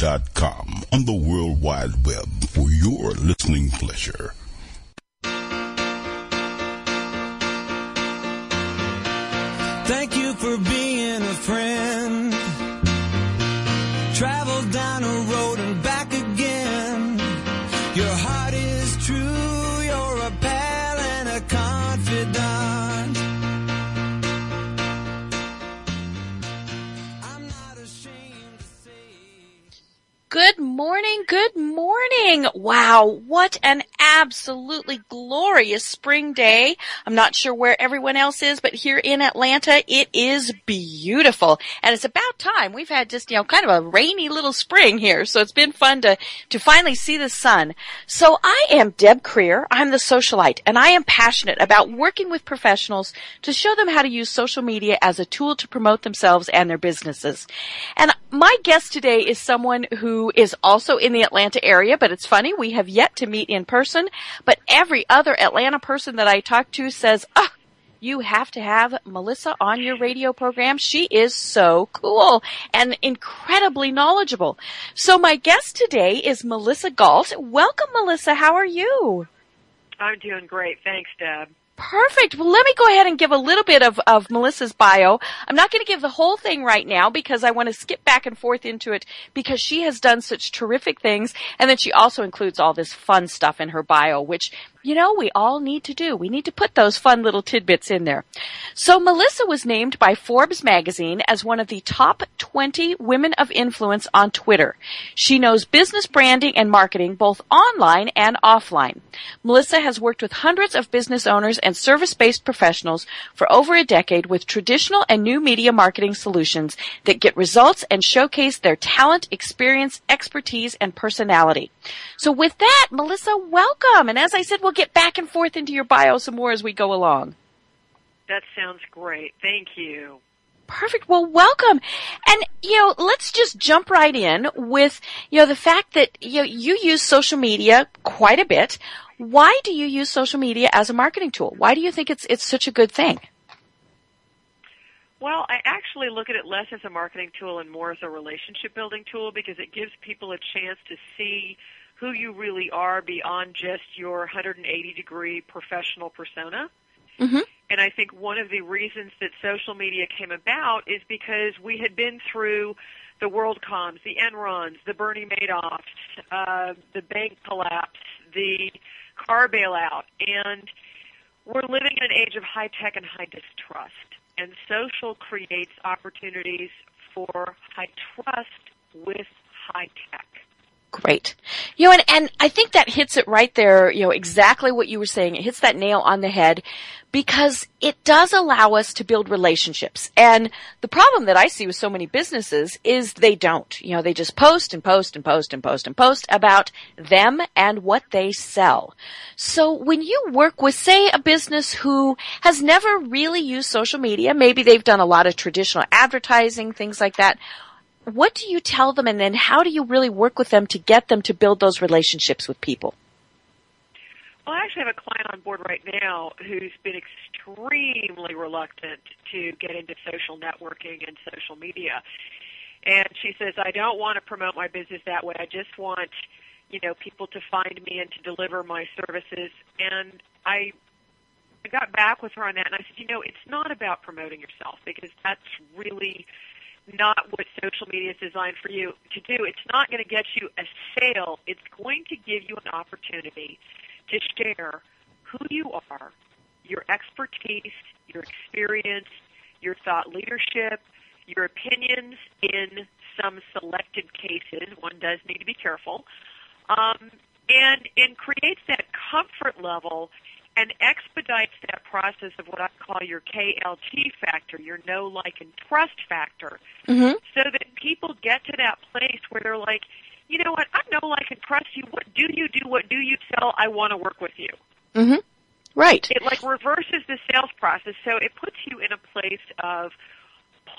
voiceamerica.com on the World Wide Web for your listening pleasure. Thank you for being morning, good morning. Wow, what an absolutely glorious spring day. I'm not sure where everyone else is, but here in Atlanta, it is beautiful. And it's about time. We've had just, you know, kind of a rainy little spring here, so it's been fun to, to finally see the sun. So I am Deb Creer. I'm the socialite, and I am passionate about working with professionals to show them how to use social media as a tool to promote themselves and their businesses. And my guest today is someone who is also in the Atlanta area, but it's funny, we have yet to meet in person, but every other Atlanta person that I talk to says, ah, you have to have Melissa on your radio program. She is so cool and incredibly knowledgeable. So my guest today is Melissa Galt. Welcome, Melissa. How are you? I'm doing great. Thanks, Deb. Perfect. Well, let me go ahead and give a little bit of, of Melissa's bio. I'm not going to give the whole thing right now because I want to skip back and forth into it because she has done such terrific things and then she also includes all this fun stuff in her bio, which you know, we all need to do. We need to put those fun little tidbits in there. So Melissa was named by Forbes magazine as one of the top 20 women of influence on Twitter. She knows business branding and marketing both online and offline. Melissa has worked with hundreds of business owners and service-based professionals for over a decade with traditional and new media marketing solutions that get results and showcase their talent, experience, expertise, and personality. So with that, Melissa, welcome. And as I said, we'll get back and forth into your bio some more as we go along. That sounds great. Thank you. Perfect. Well, welcome. And, you know, let's just jump right in with, you know, the fact that, you know, you use social media quite a bit. Why do you use social media as a marketing tool? Why do you think it's, it's such a good thing? Well, I actually look at it less as a marketing tool and more as a relationship building tool because it gives people a chance to see who you really are beyond just your 180 degree professional persona. Mm-hmm. And I think one of the reasons that social media came about is because we had been through the WorldComs, the Enrons, the Bernie Madoffs, uh, the bank collapse, the car bailout, and we're living in an age of high tech and high distrust. And social creates opportunities for high trust with high tech. Great. You know, and, and I think that hits it right there, you know, exactly what you were saying. It hits that nail on the head because it does allow us to build relationships. And the problem that I see with so many businesses is they don't. You know, they just post and post and post and post and post about them and what they sell. So when you work with, say, a business who has never really used social media, maybe they've done a lot of traditional advertising, things like that, what do you tell them and then how do you really work with them to get them to build those relationships with people? Well, I actually have a client on board right now who's been extremely reluctant to get into social networking and social media. And she says, I don't want to promote my business that way. I just want, you know, people to find me and to deliver my services. And I I got back with her on that and I said, you know, it's not about promoting yourself because that's really not what social media is designed for you to do. It's not going to get you a sale. It's going to give you an opportunity to share who you are, your expertise, your experience, your thought leadership, your opinions in some selected cases. One does need to be careful. Um, and, and creates that comfort level and expedites that process of what I call your KLT factor, your know, like, and trust factor, Mm-hmm. so that people get to that place where they're like, you know what, I know, like, and trust you. What do you do? What do you sell? I want to work with you. Mm-hmm. Right. It like reverses the sales process, so it puts you in a place of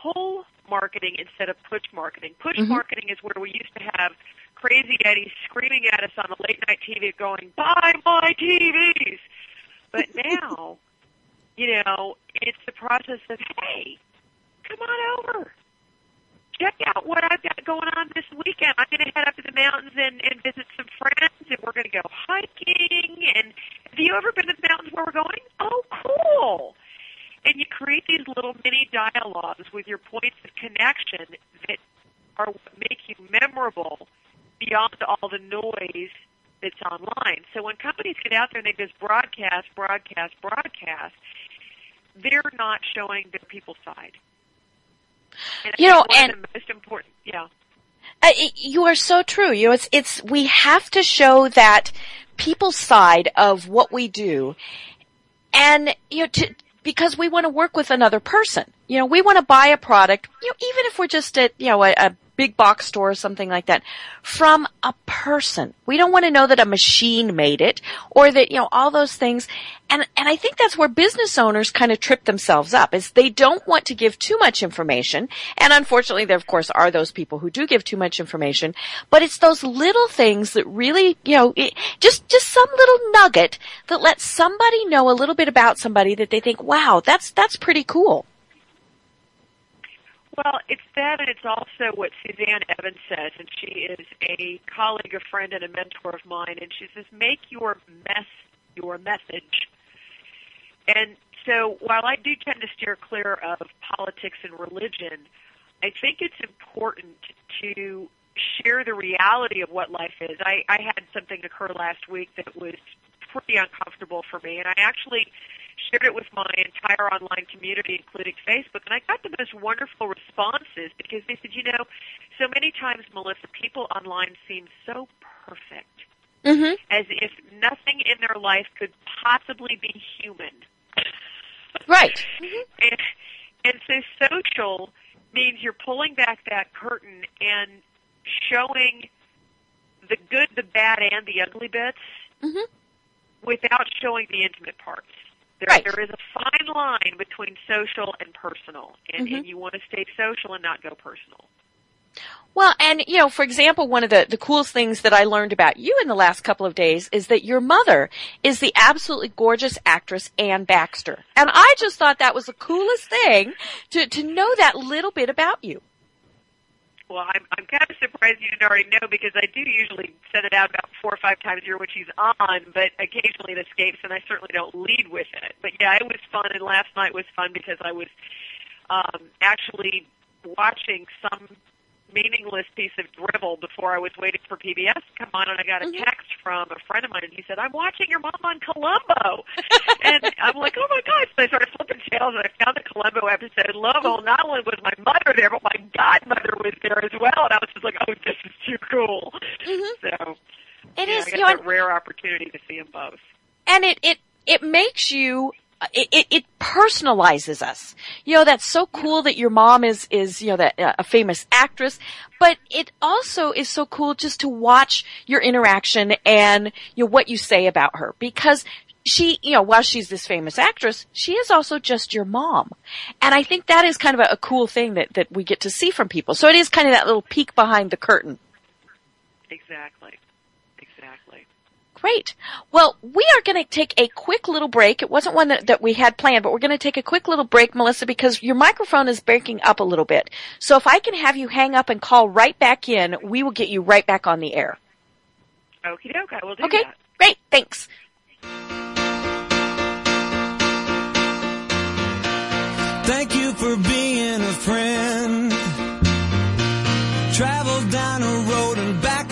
pull marketing instead of push marketing. Push Mhm. marketing is where we used to have crazy Eddie screaming at us on the late night TV going, buy my TVs. But now, you know, it's the process of, hey, come on over. check out what I've got going on this weekend. I'm going to head up to the mountains and, and visit some friends, and we're going to go hiking. And have you ever been to the mountains where we're going? Oh, cool. And you create these little mini dialogues with your points of connection that are what make you memorable beyond all the noise that's online. So when companies get out there and they just broadcast, broadcast, broadcast, they're not showing their people side. And You know, and- the most important, yeah. Uh, you are so true. You know, it's it's we have to show that people's side of what we do, and you know, to, because we want to work with another person. You know, we want to buy a product. You know, even if we're just at you know a, a big box store or something like that, from a person. We don't want to know that a machine made it or that you know all those things. And and I think that's where business owners kind of trip themselves up is they don't want to give too much information. And unfortunately, there of course are those people who do give too much information. But it's those little things that really, you know, it, just just some little nugget that lets somebody know a little bit about somebody that they think, wow, that's that's pretty cool. Well, it's that, and it's also what Suzanne Evans says, and she is a colleague, a friend, and a mentor of mine. And she says, "Make your mess your message." And so, while I do tend to steer clear of politics and religion, I think it's important to share the reality of what life is. I, I had something occur last week that was pretty uncomfortable for me, and I actually shared it with my entire online community, including Facebook, and I got the most wonderful responses because they said, you know, so many times, Melissa, people online seem so perfect, Mm-hmm. as if nothing in their life could possibly be human. Right. And, and so social means you're pulling back that curtain and showing the good, the bad, and the ugly bits Mhm. Without showing the intimate parts. There, Right. there is a fine line between social and personal, and, Mhm. and you want to stay social and not go personal. Well, and you know, for example, one of the, the coolest things that I learned about you in the last couple of days is that your mother is the absolutely gorgeous actress Anne Baxter. And I just thought that was the coolest thing to, to know that little bit about you. Well, I'm, I'm kind of surprised you didn't already know because I do usually send it out about four or five times a year when she's on, but occasionally it escapes, and I certainly don't lead with it. But yeah, it was fun, and last night was fun because I was um, actually watching some meaningless piece of drivel before I was waiting for PBS to come on, and I got a Mhm. text from a friend of mine, and he said, "I'm watching your mom on Columbo," and I'm like, "Oh my gosh!" So I started flipping channels, and I found the Columbo episode. And lo not only was my mother there, but my godmother was there as well, and I was just like, "Oh, this is too cool." Mhm. So It yeah, is, you know, that rare opportunity to see them both. and it it it makes you it, it, it personalizes us. You know, that's so cool that your mom is, is, you know, that, uh, a famous actress, but it also is so cool just to watch your interaction and, you know, what you say about her because she, you know, while she's this famous actress, she is also just your mom. And I think that is kind of a, a cool thing that, that we get to see from people. So it is kind of that little peek behind the curtain. Exactly. Exactly. Great. Well, we are going to take a quick little break. It wasn't one that, that we had planned, but we're going to take a quick little break, Melissa, because your microphone is breaking up a little bit. So if I can have you hang up and call right back in, we will get you right back on the air. Okie doke, I will do Okay? that. Okay, great. Thanks. Thank you for being a friend. Travel down a road and back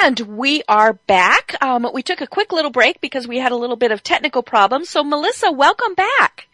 And we are back. Um, we took a quick little break because we had a little bit of technical problems. So Melissa, welcome back.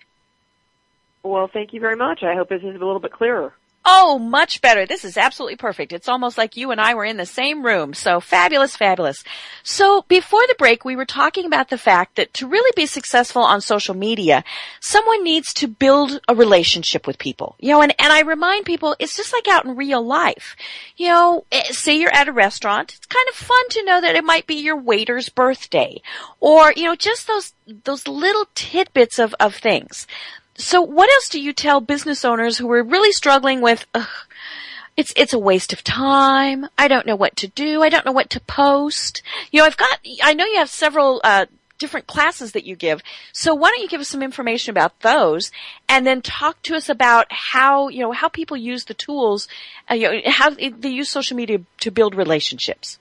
Well, thank you very much. I hope this is a little bit clearer. Oh, much better. This is absolutely perfect. It's almost like you and I were in the same room. So fabulous, fabulous. So before the break, we were talking about the fact that to really be successful on social media, someone needs to build a relationship with people. You know, and, and I remind people, it's just like out in real life. You know, eh, say you're at a restaurant. It's kind of fun to know that it might be your waiter's birthday or, you know, just those, those little tidbits of, of things. So what else do you tell business owners who are really struggling with, it's, it's a waste of time. I don't know what to do. I don't know what to post. You know, I've got, I know you have several, uh, different classes that you give. So why don't you give us some information about those and then talk to us about how, you know, how people use the tools, uh, you know, how they use social media to build relationships.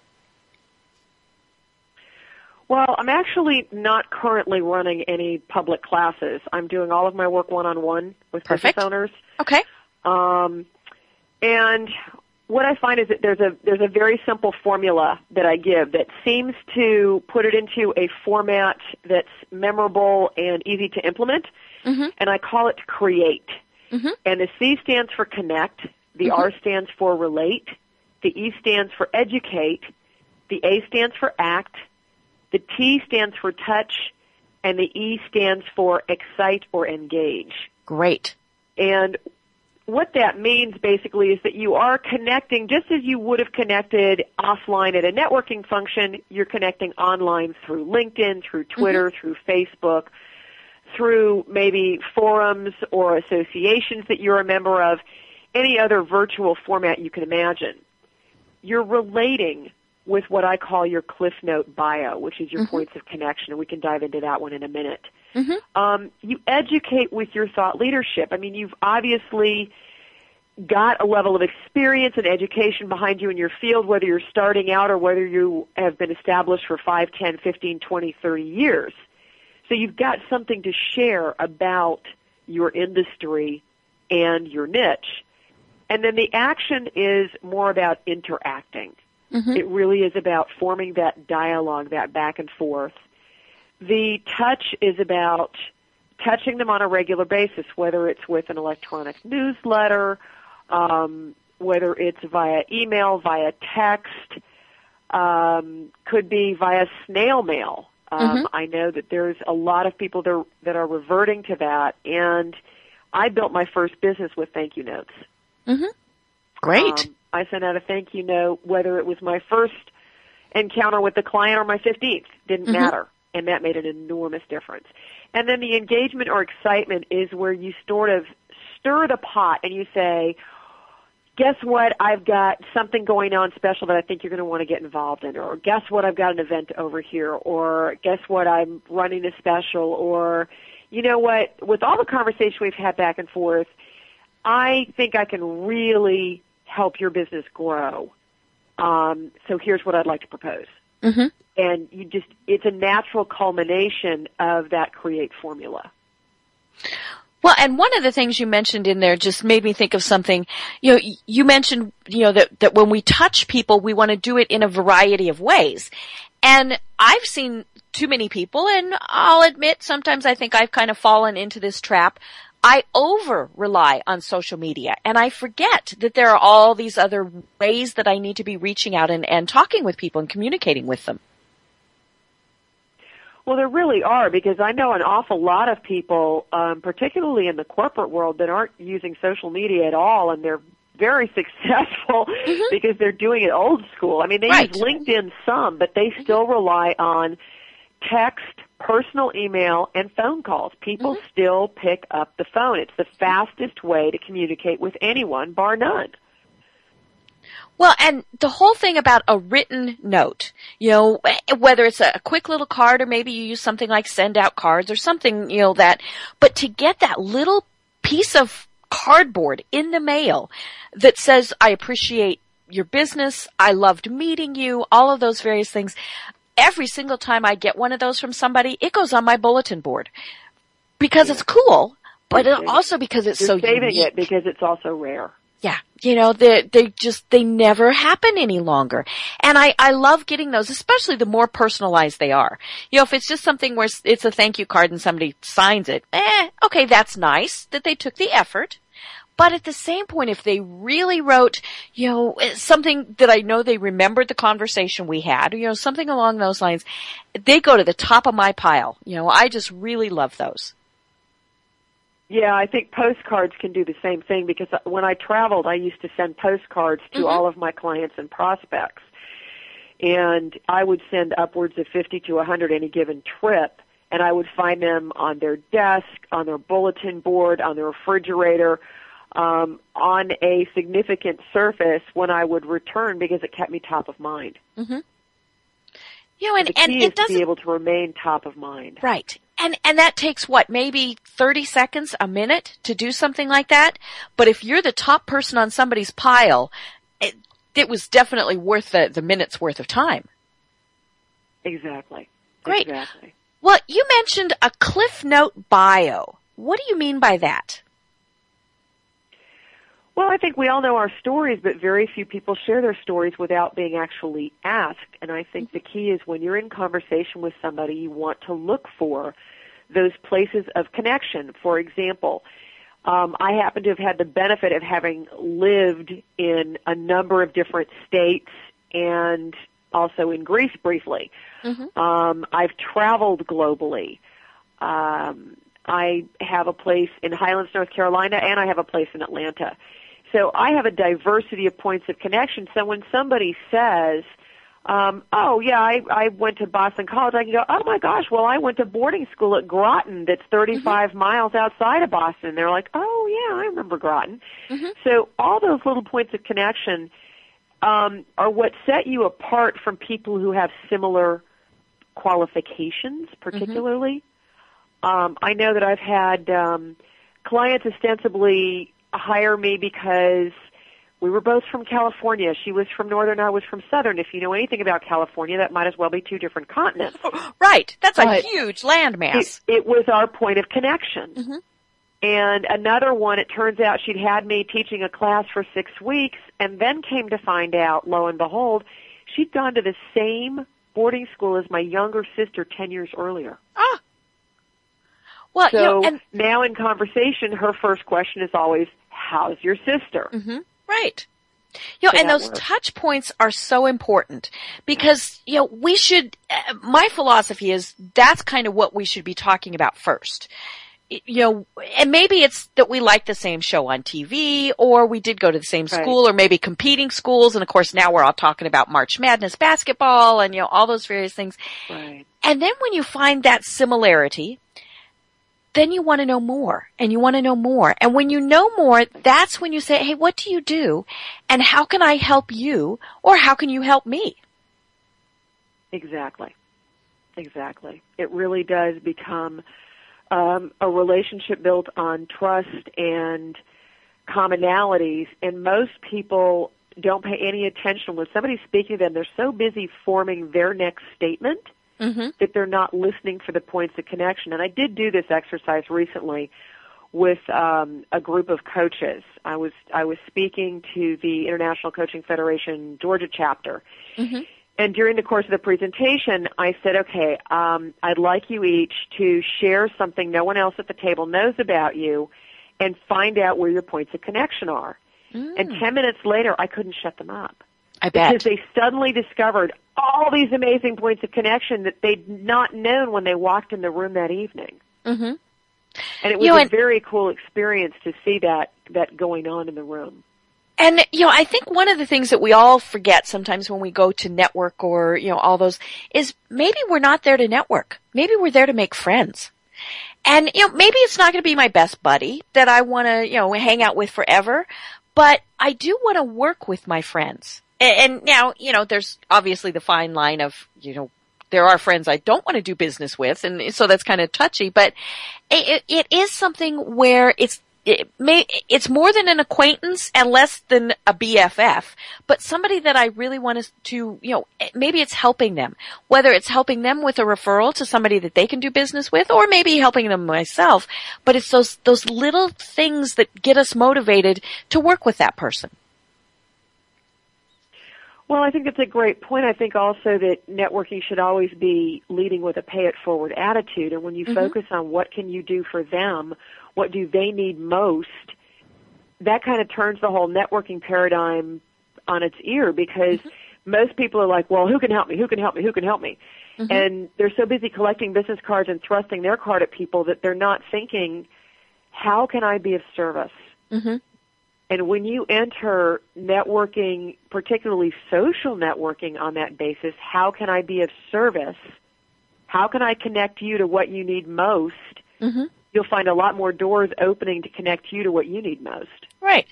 Well, I'm actually not currently running any public classes. I'm doing all of my work one-on-one with Perfect. business owners. Okay. Um, and what I find is that there's a there's a very simple formula that I give that seems to put it into a format that's memorable and easy to implement, Mhm. and I call it create. Mhm. And the C stands for connect, the Mhm. R stands for relate, the E stands for educate, the A stands for act, the T stands for touch, and the E stands for excite or engage. Great. And what that means basically is that you are connecting just as you would have connected offline at a networking function, you're connecting online through LinkedIn, through Twitter, mm-hmm. through Facebook, through maybe forums or associations that you're a member of, any other virtual format you can imagine. You're relating with what I call your Cliff Note bio, which is your points of connection, and we can dive into that one in a minute Mhm. um, you educate with your thought leadership. I mean, you've obviously got a level of experience and education behind you in your field, whether you're starting out or whether you have been established for 5, 10, 15, 20, 30 years. So you've got something to share about your industry and your niche. And then the action is more about interacting. Mhm. It really is about forming that dialogue, that back and forth. The touch is about touching them on a regular basis, whether it's with an electronic newsletter, um, whether it's via email, via text, um, could be via snail mail. Um, Mhm. I know that there's a lot of people that are, that are reverting to that, and I built my first business with thank you notes. Mhm. Great. Um, I sent out a thank you note, whether it was my first encounter with the client or my 15th, didn't Mhm. matter. And that made an enormous difference. And then the engagement or excitement is where you sort of stir the pot and you say, guess what, I've got something going on special that I think you're going to want to get involved in, or guess what, I've got an event over here, or guess what, I'm running a special, or you know what, with all the conversation we've had back and forth, I think I can really help your business grow. Um, so here's what I'd like to propose. Mhm. And you just, it's a natural culmination of that create formula. Well, and one of the things you mentioned in there just made me think of something. You know, you mentioned, you know, that, that when we touch people, we want to do it in a variety of ways. And I've seen too many people, and I'll admit sometimes I think I've kind of fallen into this trap. I over rely on social media and I forget that there are all these other ways that I need to be reaching out and, and talking with people and communicating with them. Well, there really are because I know an awful lot of people, um, particularly in the corporate world, that aren't using social media at all, and they're very successful because they're doing it old school. I mean, they Right. use LinkedIn some, but they still rely on text, personal email, and phone calls. People mm-hmm. still pick up the phone. It's the fastest way to communicate with anyone, bar none. Well, and the whole thing about a written note, you know, whether it's a quick little card or maybe you use something like send out cards or something, you know, that, but to get that little piece of cardboard in the mail that says, I appreciate your business, I loved meeting you, all of those various things. Every single time I get one of those from somebody, it goes on my bulletin board because it's cool, but it also because it's You're so saving unique. it because it's also rare. Yeah. You know, they, they just, they never happen any longer. And I, I love getting those, especially the more personalized they are. You know, if it's just something where it's a thank you card and somebody signs it, eh, okay, that's nice that they took the effort. But at the same point, if they really wrote, you know, something that I know they remembered the conversation we had, you know, something along those lines, they go to the top of my pile. You know, I just really love those. Yeah, I think postcards can do the same thing because when I traveled, I used to send postcards to mm-hmm. all of my clients and prospects. And I would send upwards of 50 to 100 any given trip. And I would find them on their desk, on their bulletin board, on their refrigerator, um, on a significant surface when I would return because it kept me top of mind. Mm-hmm. You know, and, the key and it to be able to remain top of mind. Right. And, and that takes what, maybe 30 seconds, a minute to do something like that? But if you're the top person on somebody's pile, it, it was definitely worth the, the minute's worth of time. Exactly. Great. Exactly. Well, you mentioned a Cliff Note bio. What do you mean by that? Well, I think we all know our stories, but very few people share their stories without being actually asked. And I think the key is when you're in conversation with somebody, you want to look for those places of connection. For example, um, I happen to have had the benefit of having lived in a number of different states and also in Greece briefly. Mm-hmm. Um, I've traveled globally. Um, I have a place in Highlands, North Carolina, and I have a place in Atlanta. So I have a diversity of points of connection. So when somebody says, um, oh yeah, I, I went to Boston College, I can go, oh my gosh, well I went to boarding school at Groton that's 35 mm-hmm. miles outside of Boston. They're like, oh yeah, I remember Groton. Mm-hmm. So all those little points of connection, um, are what set you apart from people who have similar qualifications, particularly. Mm-hmm. Um, I know that I've had, um, clients ostensibly hire me because we were both from California. She was from northern, I was from southern. If you know anything about California, that might as well be two different continents. Right. That's a huge landmass. It, it, was our point of connection. Mm-hmm. And another one, it turns out she'd had me teaching a class for six weeks and then came to find out, lo and behold, she'd gone to the same boarding school as my younger sister 10 years earlier. Ah. Well, so you know, and now in conversation, her first question is always, how's your sister? Mm-hmm. Right. You know, so and those works. touch points are so important because, you know, we should, uh, my philosophy is that's kind of what we should be talking about first. You know, and maybe it's that we like the same show on TV or we did go to the same school or maybe competing schools. And of course now we're all talking about March Madness basketball and, you know, all those various things. Right. And then when you find that similarity, then you want to know more and you want to know more. And when you know more, that's when you say, hey, what do you do? And how can I help you? Or how can you help me? Exactly. Exactly. It really does become um, a relationship built on trust and commonalities. And most people don't pay any attention when somebody's speaking to them. They're so busy forming their next statement mm-hmm. that they're not listening for the points of connection. And I did do this exercise recently with um, a group of coaches. I was I was speaking to the International Coaching Federation Georgia chapter. Mm-hmm. And during the course of the presentation, I said, okay, um, I'd like you each to share something no one else at the table knows about you and find out where your points of connection are. Mm. And 10 minutes later, I couldn't shut them up. I bet. Because they suddenly discovered all these amazing points of connection that they'd not known when they walked in the room that evening. Mm-hmm. And it was you know, a very cool experience to see that that going on in the room. And you know, I think one of the things that we all forget sometimes when we go to network or you know all those is maybe we're not there to network. Maybe we're there to make friends. And you know, maybe it's not going to be my best buddy that I want to you know hang out with forever, but I do want to work with my friends. And now, you know, there's obviously the fine line of, you know, there are friends I don't want to do business with, and so that's kind of touchy, but it, it is something where it's it may, it's more than an acquaintance and less than a BFF, but somebody that I really want to, you know, eh, maybe it's helping them, whether it's helping them with a referral to somebody that they can do business with, or maybe helping them myself, but it's those, those little things that get us motivated to work with that person. Well, I think that's a great point. I think also that networking should always be leading with a pay it forward attitude. And when you mm-hmm. focus on what can you do for them, what do they need most, that kind of turns the whole networking paradigm on its ear because mm-hmm. most people are like, well, who can help me? Who can help me? Who can help me? Mm-hmm. And they're so busy collecting business cards and thrusting their card at people that they're not thinking, how can I be of service? And when you enter networking, particularly social networking on that basis, how can I be of service? How can I connect you to what you need most? Mm-hmm. You'll find a lot more doors opening to connect you to what you need most. Right.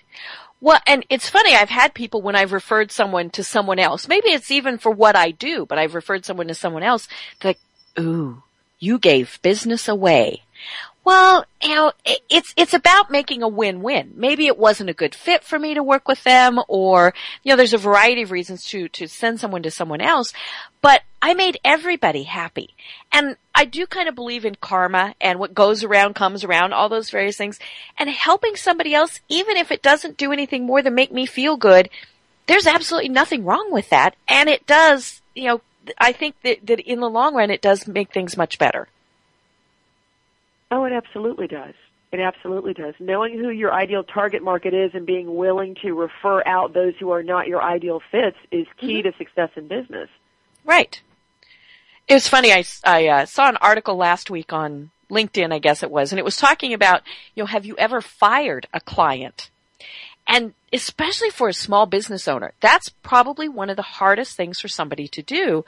Well, and it's funny, I've had people when I've referred someone to someone else, maybe it's even for what I do, but I've referred someone to someone else, like, ooh, you gave business away. Well, you know, it's, it's about making a win-win. Maybe it wasn't a good fit for me to work with them or, you know, there's a variety of reasons to, to send someone to someone else, but I made everybody happy. And I do kind of believe in karma and what goes around comes around, all those various things. And helping somebody else, even if it doesn't do anything more than make me feel good, there's absolutely nothing wrong with that. And it does, you know, I think that, that in the long run, it does make things much better. Oh, it absolutely does. It absolutely does. Knowing who your ideal target market is and being willing to refer out those who are not your ideal fits is key mm-hmm. to success in business. Right. It was funny. I, I uh, saw an article last week on LinkedIn, I guess it was, and it was talking about, you know, have you ever fired a client? And especially for a small business owner, that's probably one of the hardest things for somebody to do.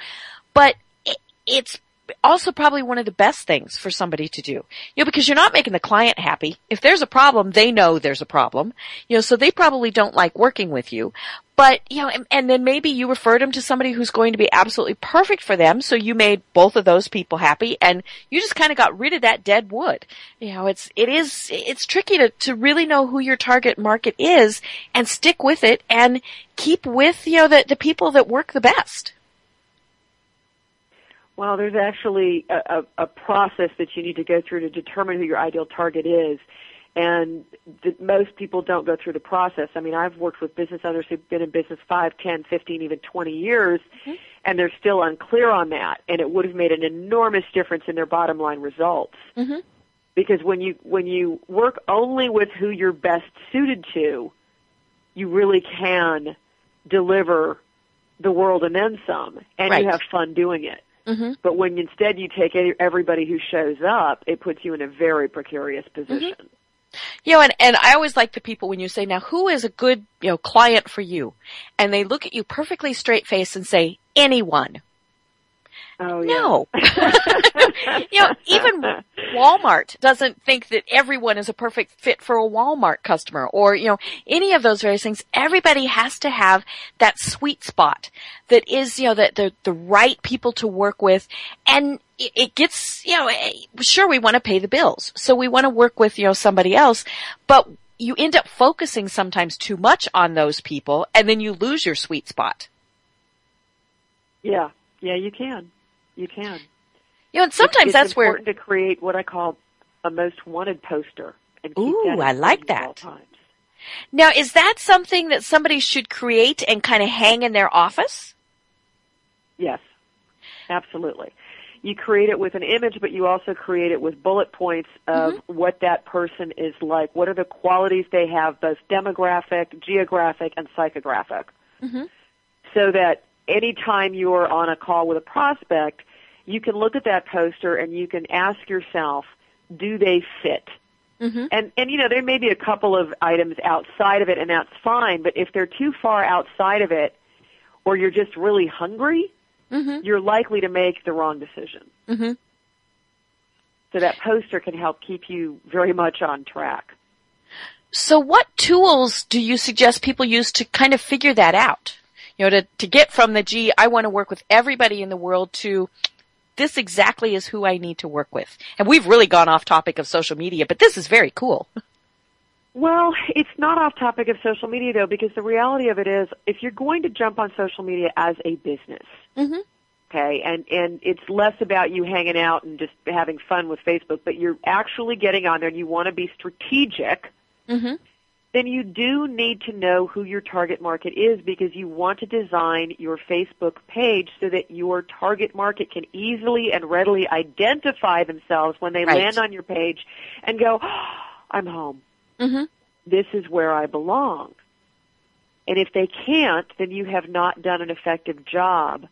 But it, it's also probably one of the best things for somebody to do. You know, because you're not making the client happy. If there's a problem, they know there's a problem. You know, so they probably don't like working with you. But, you know, and, and then maybe you referred them to somebody who's going to be absolutely perfect for them. So you made both of those people happy and you just kind of got rid of that dead wood. You know, it's, it is, it's tricky to, to really know who your target market is and stick with it and keep with, you know, the, the people that work the best. Well, there's actually a, a, a process that you need to go through to determine who your ideal target is. And the, most people don't go through the process. I mean, I've worked with business owners who've been in business five, ten, fifteen, even 20 years, mm-hmm. and they're still unclear on that. And it would have made an enormous difference in their bottom line results. Mm-hmm. Because when you, when you work only with who you're best suited to, you really can deliver the world and then some, and right. you have fun doing it. Mm-hmm. But when instead you take everybody who shows up, it puts you in a very precarious position. Mm-hmm. You know, and, and I always like the people when you say, now who is a good, you know, client for you? And they look at you perfectly straight face and say, anyone. Oh, no. you know, even Walmart doesn't think that everyone is a perfect fit for a Walmart customer or, you know, any of those various things. Everybody has to have that sweet spot that is, you know, that the, the right people to work with. And it gets, you know, eh, sure, we want to pay the bills. So we want to work with, you know, somebody else, but you end up focusing sometimes too much on those people and then you lose your sweet spot. Yeah. Yeah, you can. You can. You know, and sometimes it's, that's it's where important to create what I call a most wanted poster. And Ooh, I like that. Now, is that something that somebody should create and kind of hang in their office? Yes, absolutely. You create it with an image, but you also create it with bullet points of mm-hmm. what that person is like. What are the qualities they have, both demographic, geographic, and psychographic? Mm-hmm. So that anytime you're on a call with a prospect, you can look at that poster and you can ask yourself, do they fit? Mm-hmm. And and you know there may be a couple of items outside of it, and that's fine. But if they're too far outside of it, or you're just really hungry, mm-hmm. you're likely to make the wrong decision. Mm-hmm. So that poster can help keep you very much on track. So what tools do you suggest people use to kind of figure that out? You know, to, to get from the, gee, I want to work with everybody in the world to, this exactly is who I need to work with. And we've really gone off topic of social media, but this is very cool. Well, it's not off topic of social media though, because the reality of it is, if you're going to jump on social media as a business, Mm-hmm. okay, and and it's less about you hanging out and just having fun with Facebook, but you're actually getting on there and you want to be strategic, Mm-hmm. Then you do need to know who your target market is because you want to design your Facebook page so that your target market can easily and readily identify themselves when they Right. land on your page and go, I'm home. Mm-hmm. This is where I belong. And if they can't, then you have not done an effective job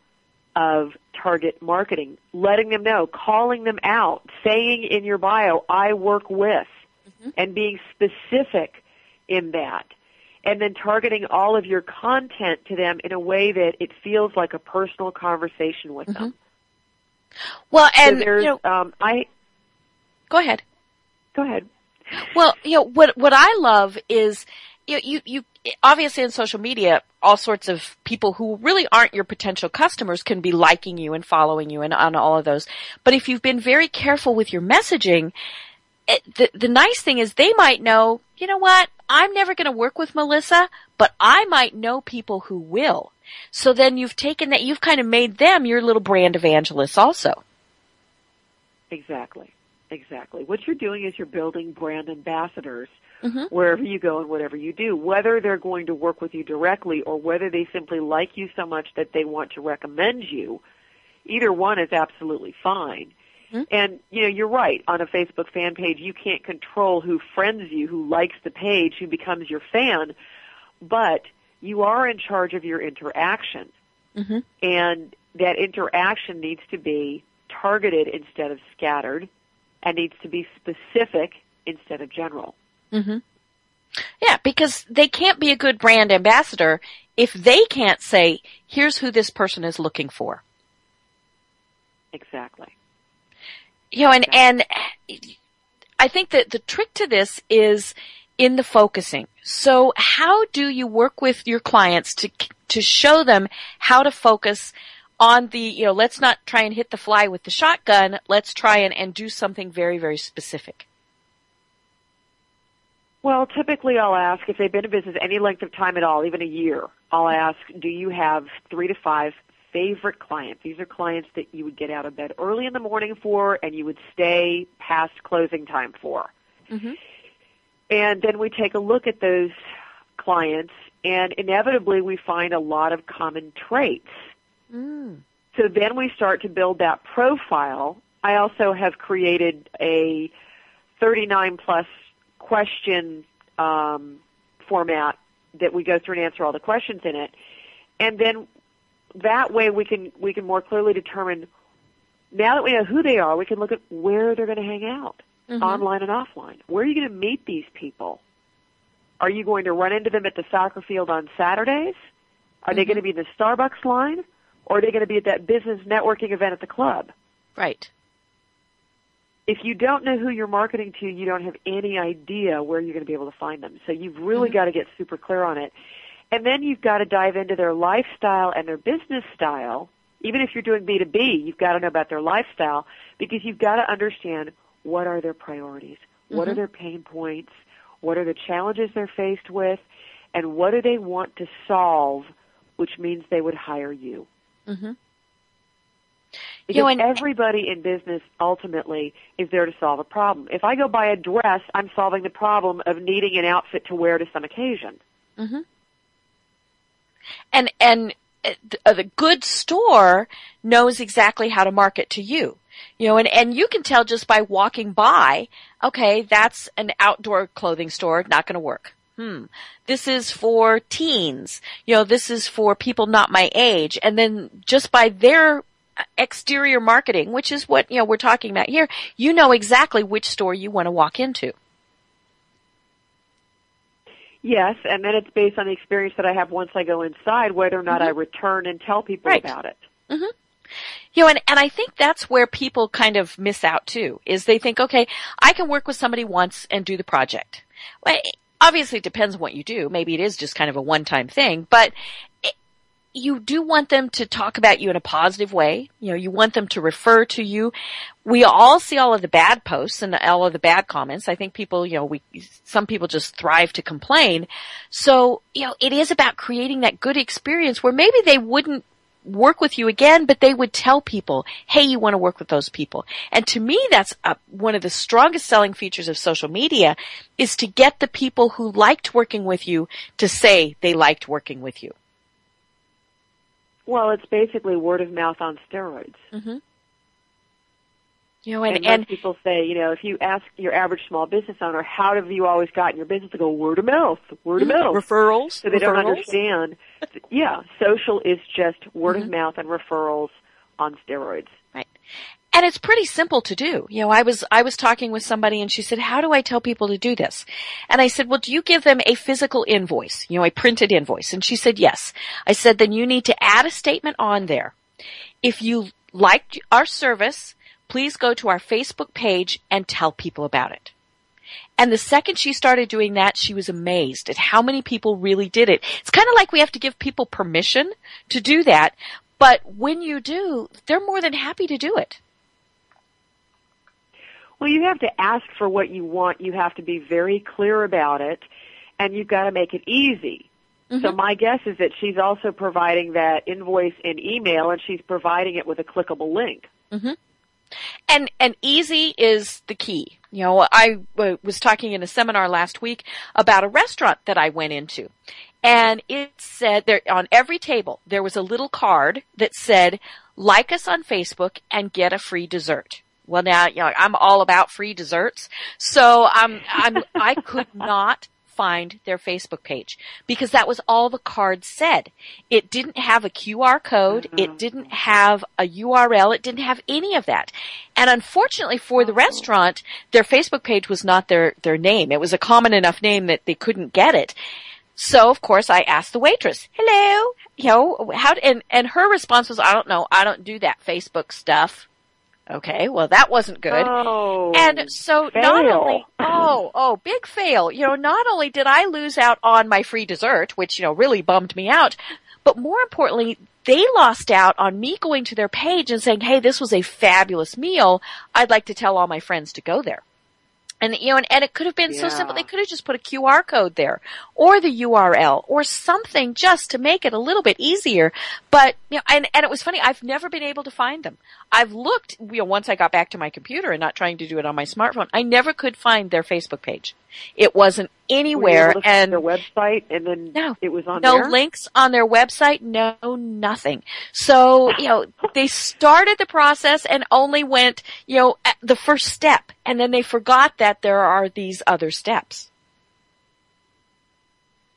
of target marketing, letting them know, calling them out, saying in your bio, I work with, and being specific in that. And then targeting all of your content to them in a way that it feels like a personal conversation with them. Well, So and there's, you know, um, I, go ahead. go ahead. Well, you know what what I love is you know, you you obviously in social media all sorts of people who really aren't your potential customers can be liking you and following you and on all of those. But if you've been very careful with your messaging, it, the the nice thing is they might know, you know what? I'm never going to work with Melissa, but I might know people who will. So then you've taken that you've kind of made them your little brand evangelists also. Exactly. Exactly. What you're doing is you're building brand ambassadors Mhm. wherever you go and whatever you do, whether they're going to work with you directly or whether they simply like you so much that they want to recommend you. Either one is absolutely fine. Mhm. And, you know, you're right. On a Facebook fan page, you can't control who friends you, who likes the page, who becomes your fan, but you are in charge of your interaction Mm-hmm. and that interaction needs to be targeted instead of scattered and needs to be specific instead of general. hmm Yeah, because they can't be a good brand ambassador if they can't say, here's who this person is looking for. Exactly. You know, and, and I think that the trick to this is in the focusing. So how do you work with your clients to, to show them how to focus on the, you know, let's not try and hit the fly with the shotgun. Let's try and, and do something very, very specific. Well, typically I'll ask if they've been in business any length of time at all, even a year. I'll ask, do you have three to five favorite clients? These are clients that you would get out of bed early in the morning for and you would stay past closing time for. Mm-hmm. And then we take a look at those clients and inevitably we find a lot of common traits. Mm. So then we start to build that profile. I also have created a 39 plus question um, format that we go through and answer all the questions in it, and then that way we can we can more clearly determine. Now that we know who they are, we can look at where they're going to hang out, Mhm. online and offline. Where are you going to meet these people? Are you going to run into them at the soccer field on Saturdays? Are they Mhm. going to be in the Starbucks line? Or are they going to be at that business networking event at the club? Right. If you don't know who you're marketing to, you don't have any idea where you're going to be able to find them. So you've really Mhm. got to get super clear on it. And then you've got to dive into their lifestyle and their business style. Even if you're doing B2B, you've got to know about their lifestyle because you've got to understand what are their priorities? What are Mhm. their pain points? What are the challenges they're faced with? And what do they want to solve, which means they would hire you? Mm-hmm. Because You know, and- everybody in business ultimately is there to solve a problem. If I go buy a dress, I'm solving the problem of needing an outfit to wear to some occasion. Mm-hmm. And and uh, th- the good store knows exactly how to market to you. You know, and, and you can tell just by walking by, okay, that's an outdoor clothing store, not to work. Hmm. This is for teens. You know, this is for people not my age. And then just by their exterior marketing, which is what, you know, we're talking about here, you know exactly which store you want to walk into. Yes, and then it's based on the experience that I have once I go inside, whether or not mm-hmm. I return and tell people Right. about it. Mm-hmm. You know, and, and I think that's where people kind of miss out too, is they think, okay, I can work with somebody once and do the project. Well, obviously it depends on what you do. Maybe it is just kind of a one-time thing, but you do want them to talk about you in a positive way. You know, you want them to refer to you. We all see all of the bad posts and all of the bad comments. I think people, you know, we, some people just thrive to complain. So, you know, it is about creating that good experience where maybe they wouldn't work with you again, but they would tell people, hey, you want to work with those people. And to me, that's a, one of the strongest selling features of social media is to get the people who liked working with you to say they liked working with you. Well, it's basically word of mouth on steroids. Mm-hmm. You know, and, and, and people say, you know, if you ask your average small business owner, how have you always gotten your business? They go word of mouth, word of mouth, referrals. So they referrals? don't understand. yeah, social is just word Mm-hmm. of mouth and referrals on steroids. Right. And it's pretty simple to do. You know, I was, I was talking with somebody and she said, how do I tell people to do this? And I said, well, do you give them a physical invoice? You know, a printed invoice? And she said, yes. I said, then you need to add a statement on there. If you liked our service, please go to our Facebook page and tell people about it. And the second she started doing that, she was amazed at how many people really did it. It's kind of like we have to give people permission to do that, but when you do, they're more than happy to do it. Well, you have to ask for what you want. You have to be very clear about it, and you've got to make it easy. So mm-hmm. my guess is that she's also providing that invoice in email, and she's providing it with a clickable link. Mm-hmm. And and easy is the key. You know, I was talking in a seminar last week about a restaurant that I went into. And it said there on every table there was a little card that said like us on Facebook and get a free dessert. Well now, you know, I'm all about free desserts. So I'm I'm I could not find their Facebook page because that was all the card said. It didn't have a QR code. Mm-hmm. It didn't have a URL. It didn't have any of that. And unfortunately for the restaurant, their Facebook page was not their, their name. It was a common enough name that they couldn't get it. So of course I asked the waitress, hello, you know, how, and, and her response was, I don't know, I don't do that Facebook stuff. Okay, well that wasn't good. Oh, And so not only, oh, oh, big fail. You know, not only did I lose out on my free dessert, which, you know, really bummed me out, but more importantly, they lost out on me going to their page and saying, hey, this was a fabulous meal. I'd like to tell all my friends to go there. And you know, and, and it could have been so simple. They could have just put a QR code there, or the URL, or something just to make it a little bit easier. But you know, and and it was funny. I've never been able to find them. I've looked. You know, once I got back to my computer and not trying to do it on my smartphone, I never could find their Facebook page. It wasn't anywhere, and their website, and then No. it was on no there. links on their website, no nothing. So, you know, they started the process and only went, you know, the first step and then they forgot that there are these other steps.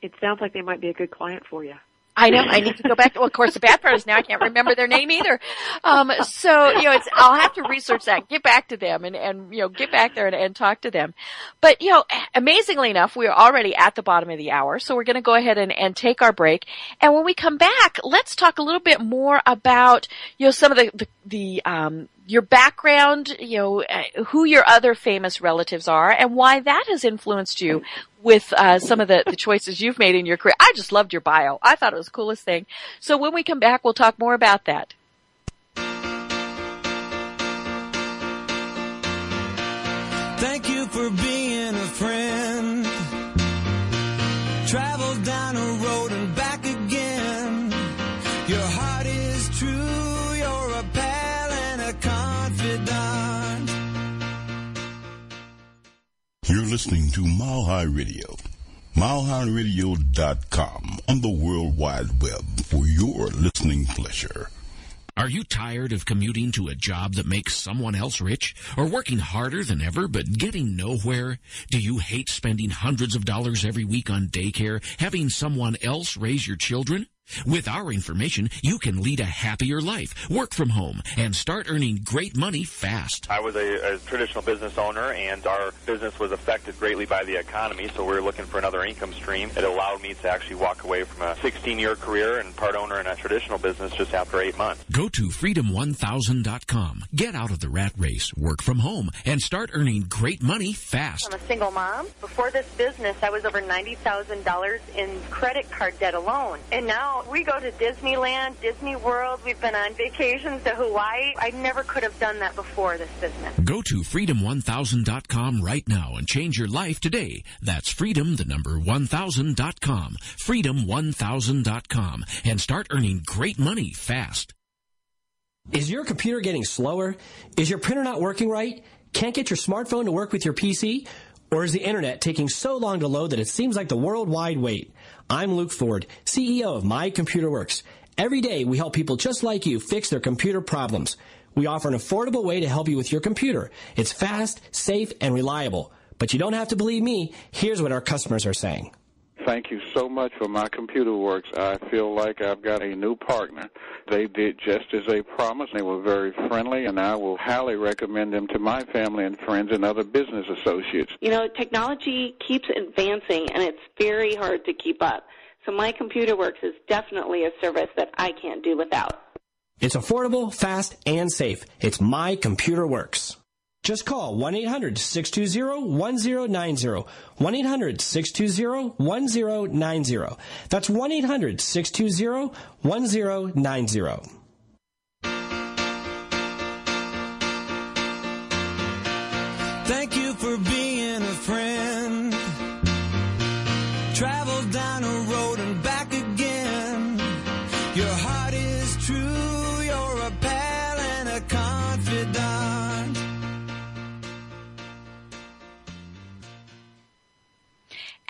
It sounds like they might be a good client for you. I know. I need to go back. Well, of course, the bad part is now I can't remember their name either. Um, so you know, it's I'll have to research that, get back to them, and and you know, get back there and, and talk to them. But you know, amazingly enough, we are already at the bottom of the hour, so we're going to go ahead and and take our break. And when we come back, let's talk a little bit more about you know some of the the, the um, your background, you know, uh, who your other famous relatives are, and why that has influenced you with uh, some of the, the choices you've made in your career. I just loved your bio. I thought it was the coolest thing. So when we come back, we'll talk more about that. Listening to Mile High Radio. MileHighRadio.com on the World Wide Web for your listening pleasure. Are you tired of commuting to a job that makes someone else rich? Or working harder than ever but getting nowhere? Do you hate spending hundreds of dollars every week on daycare, having someone else raise your children? With our information, you can lead a happier life, work from home, and start earning great money fast. I was a, a traditional business owner, and our business was affected greatly by the economy, so we were looking for another income stream. It allowed me to actually walk away from a 16-year career and part owner in a traditional business just after eight months. Go to freedom1000.com. Get out of the rat race, work from home, and start earning great money fast. I'm a single mom. Before this business, I was over $90,000 in credit card debt alone. And now now we go to Disneyland, Disney World. We've been on vacations to Hawaii. I never could have done that before this business. Go to freedom1000.com right now and change your life today. That's freedom, the number 1000.com. Freedom1000.com and start earning great money fast. Is your computer getting slower? Is your printer not working right? Can't get your smartphone to work with your PC? Or is the internet taking so long to load that it seems like the worldwide wait? I'm Luke Ford, CEO of My Computer Works. Every day we help people just like you fix their computer problems. We offer an affordable way to help you with your computer. It's fast, safe, and reliable. But you don't have to believe me. Here's what our customers are saying. Thank you so much for my computer works. I feel like I've got a new partner. They did just as they promised. They were very friendly, and I will highly recommend them to my family and friends and other business associates. You know, technology keeps advancing, and it's very hard to keep up. So my computer works is definitely a service that I can't do without. It's affordable, fast, and safe. It's My Computer Works. Just call 1 800 620 1090. 1 800 620 1090. That's 1 800 620 1090.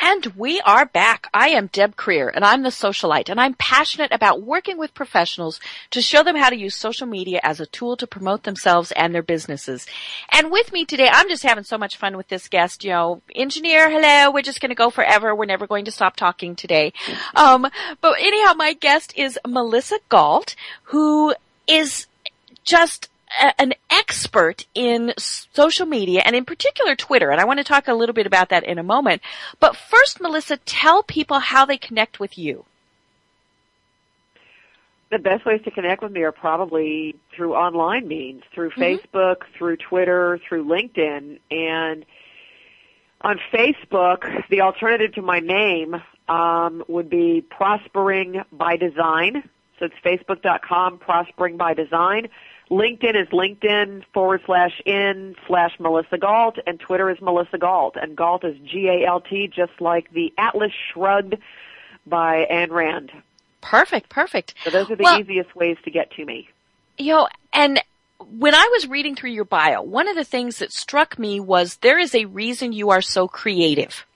And we are back. I am Deb Creer and I'm the socialite and I'm passionate about working with professionals to show them how to use social media as a tool to promote themselves and their businesses. And with me today, I'm just having so much fun with this guest, you know, engineer, hello, we're just going to go forever. We're never going to stop talking today. Um, but anyhow, my guest is Melissa Galt, who is just a- an expert in social media and in particular Twitter. And I want to talk a little bit about that in a moment. But first, Melissa, tell people how they connect with you. The best ways to connect with me are probably through online means, through Facebook, through Twitter, through LinkedIn. And on Facebook, the alternative to my name um, would be Prospering by Design. So it's facebook.com, Prospering by Design. LinkedIn is LinkedIn forward slash in slash Melissa Galt, and Twitter is Melissa Galt, and Galt is G-A-L-T, just like the Atlas Shrugged by Ayn Rand. Perfect, perfect. So those are the Well- easiest ways to get to me. You know, and when I was reading through your bio, one of the things that struck me was there is a reason you are so creative.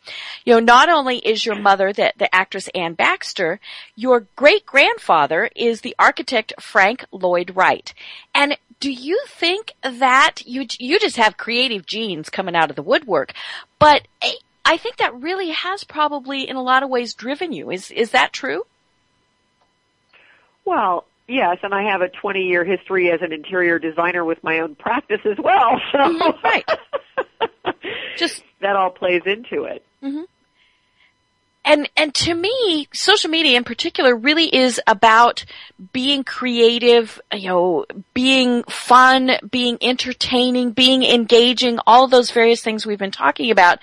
You know, not only is your mother the, the actress Anne Baxter, your great grandfather is the architect Frank Lloyd Wright. And do you think that you you just have creative genes coming out of the woodwork? But I, I think that really has probably, in a lot of ways, driven you. Is is that true? Well, yes, and I have a 20 year history as an interior designer with my own practice as well. So Mhm, right. Just that all plays into it. and and to me social media in particular really is about being creative you know being fun being entertaining being engaging all those various things we've been talking about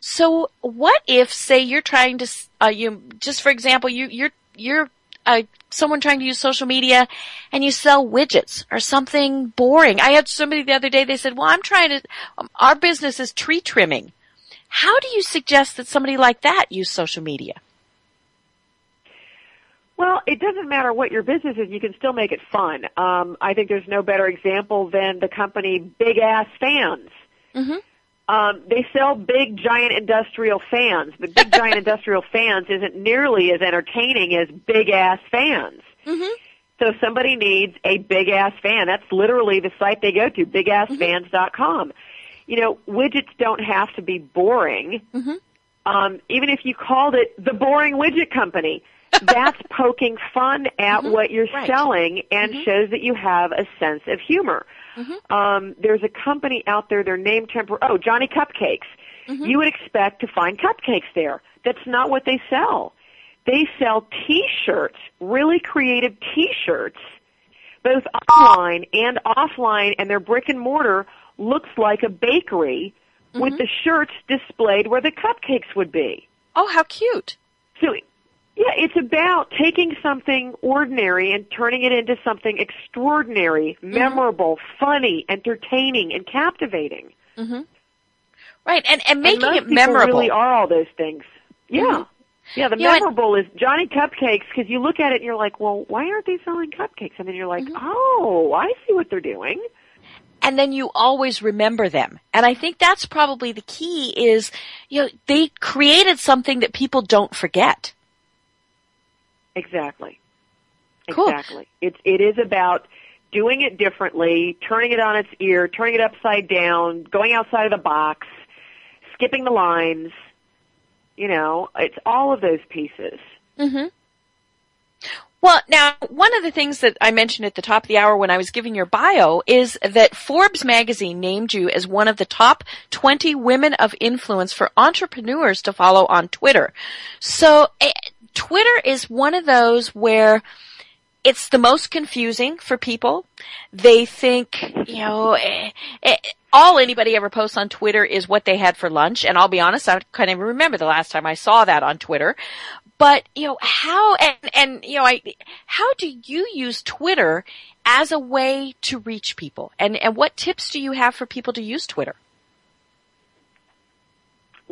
so what if say you're trying to uh, you just for example you you're you're uh, someone trying to use social media and you sell widgets or something boring i had somebody the other day they said well i'm trying to um, our business is tree trimming how do you suggest that somebody like that use social media? Well, it doesn't matter what your business is, you can still make it fun. Um, I think there's no better example than the company Big Ass Fans. Mhm. Um, they sell big giant industrial fans, but big giant industrial fans isn't nearly as entertaining as big ass fans. Mm-hmm. So somebody needs a big ass fan, that's literally the site they go to, bigassfans.com. You know, widgets don't have to be boring. Mhm. Um, even if you called it the boring widget company, that's poking fun at what you're Right. selling and shows that you have a sense of humor. Mm-hmm. Um, there's a company out there, their name tempor oh, Johnny Cupcakes. Mm-hmm. You would expect to find cupcakes there. That's not what they sell. They sell t-shirts, really creative t-shirts, both online and offline, and their brick and mortar looks like a bakery with mm-hmm. the shirts displayed where the cupcakes would be. Oh, how cute. So, Yeah, it's about taking something ordinary and turning it into something extraordinary, memorable, funny, entertaining, and captivating. Mm-hmm. Right, and and making most it memorable. Really are all those things. Yeah. Mhm. Yeah, the You know, and- memorable is Johnny Cupcakes because you look at it and you're like, well, why aren't they selling cupcakes? And then you're like, Mm-hmm. oh, I see what they're doing. and then you always remember them. And I think that's probably the key is, you know, they created something that people don't forget. Exactly. Cool. Exactly. It's it is about doing it differently, turning it on its ear, turning it upside down, going outside of the box, skipping the lines. You know, it's all of those pieces. Mm-hmm. Well, now, one of the things that I mentioned at the top of the hour when I was giving your bio is that Forbes magazine named you as one of the top 20 women of influence for entrepreneurs to follow on Twitter. So, Twitter is one of those where it's the most confusing for people. They think, you know, eh, eh, all anybody ever posts on Twitter is what they had for lunch. And I'll be honest, I can't even remember the last time I saw that on Twitter. But, you know, how, and, and, you know, I, how do you use Twitter as a way to reach people? And, and what tips do you have for people to use Twitter?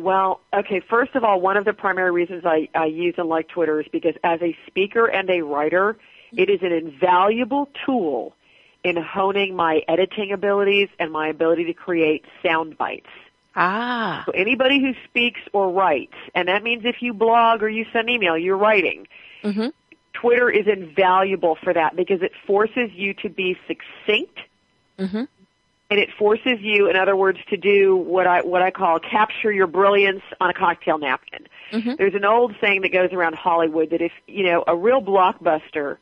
Well, okay, first of all, one of the primary reasons I, I use and like Twitter is because as a speaker and a writer, it is an invaluable tool in honing my editing abilities and my ability to create sound bites. Ah. So anybody who speaks or writes, and that means if you blog or you send email, you're writing. Mm-hmm. Twitter is invaluable for that because it forces you to be succinct Mm-hmm. And it forces you, in other words, to do what I what I call capture your brilliance on a cocktail napkin. Mm-hmm. There's an old saying that goes around Hollywood that if you know a real blockbuster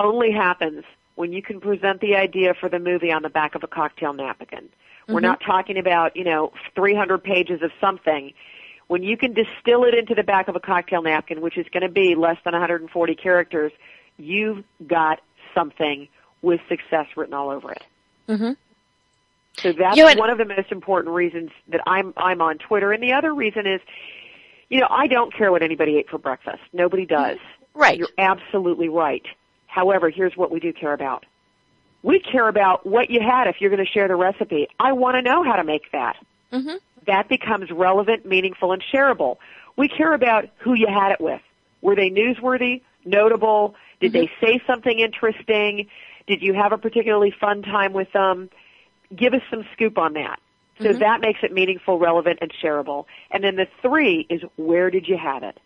only happens when you can present the idea for the movie on the back of a cocktail napkin. We're Mhm. not talking about you know 300 pages of something. When you can distill it into the back of a cocktail napkin, which is going to be less than 140 characters, you've got something with success written all over it. Mm-hmm. So that's You know, one of the most important reasons that I'm I'm on Twitter. And the other reason is, you know, I don't care what anybody ate for breakfast. Nobody does. Right. You're absolutely right. However, here's what we do care about. We care about what you had if you're going to share the recipe. I want to know how to make that. Mm-hmm. That becomes relevant, meaningful, and shareable. We care about who you had it with. Were they newsworthy, notable? Did they say something interesting? Did you have a particularly fun time with them? Give us some scoop on that. So Mhm. that makes it meaningful, relevant, and shareable. And then the three is where did you have it?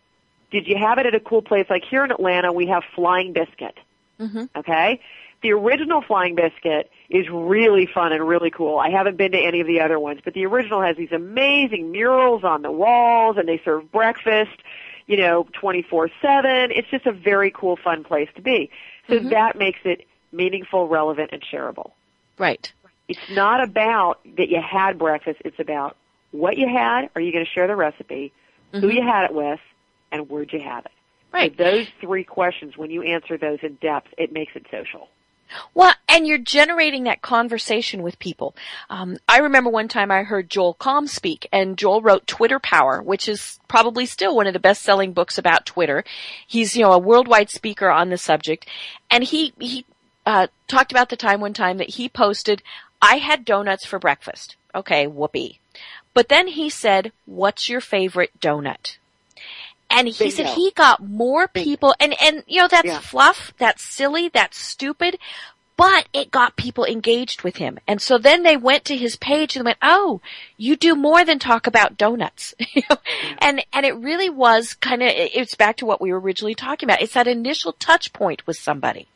Did you have it at a cool place? Like here in Atlanta, we have Flying Biscuit. Mm-hmm. Okay? The original Flying Biscuit is really fun and really cool. I haven't been to any of the other ones, but the original has these amazing murals on the walls and they serve breakfast, you know, 24-7. It's just a very cool, fun place to be. So Mhm. that makes it meaningful, relevant, and shareable. Right. It's not about that you had breakfast. It's about what you had. Are you going to share the recipe? Who Mhm. you had it with, and where'd you have it? Right. So those three questions, when you answer those in depth, it makes it social. Well, and you're generating that conversation with people. Um, I remember one time I heard Joel Comm speak, and Joel wrote Twitter Power, which is probably still one of the best-selling books about Twitter. He's, you know, a worldwide speaker on the subject, and he he uh, talked about the time one time that he posted, "I had donuts for breakfast." Okay, whoopee. But then he said, "What's your favorite donut?" And he said he got more people, and, and, you know, that's Yeah. fluff, that's silly, that's stupid, but it got people engaged with him. And so then they went to his page and went, oh, you do more than talk about donuts. You know? And, and it really was kind of, it's back to what we were originally talking about. It's that initial touch point with somebody.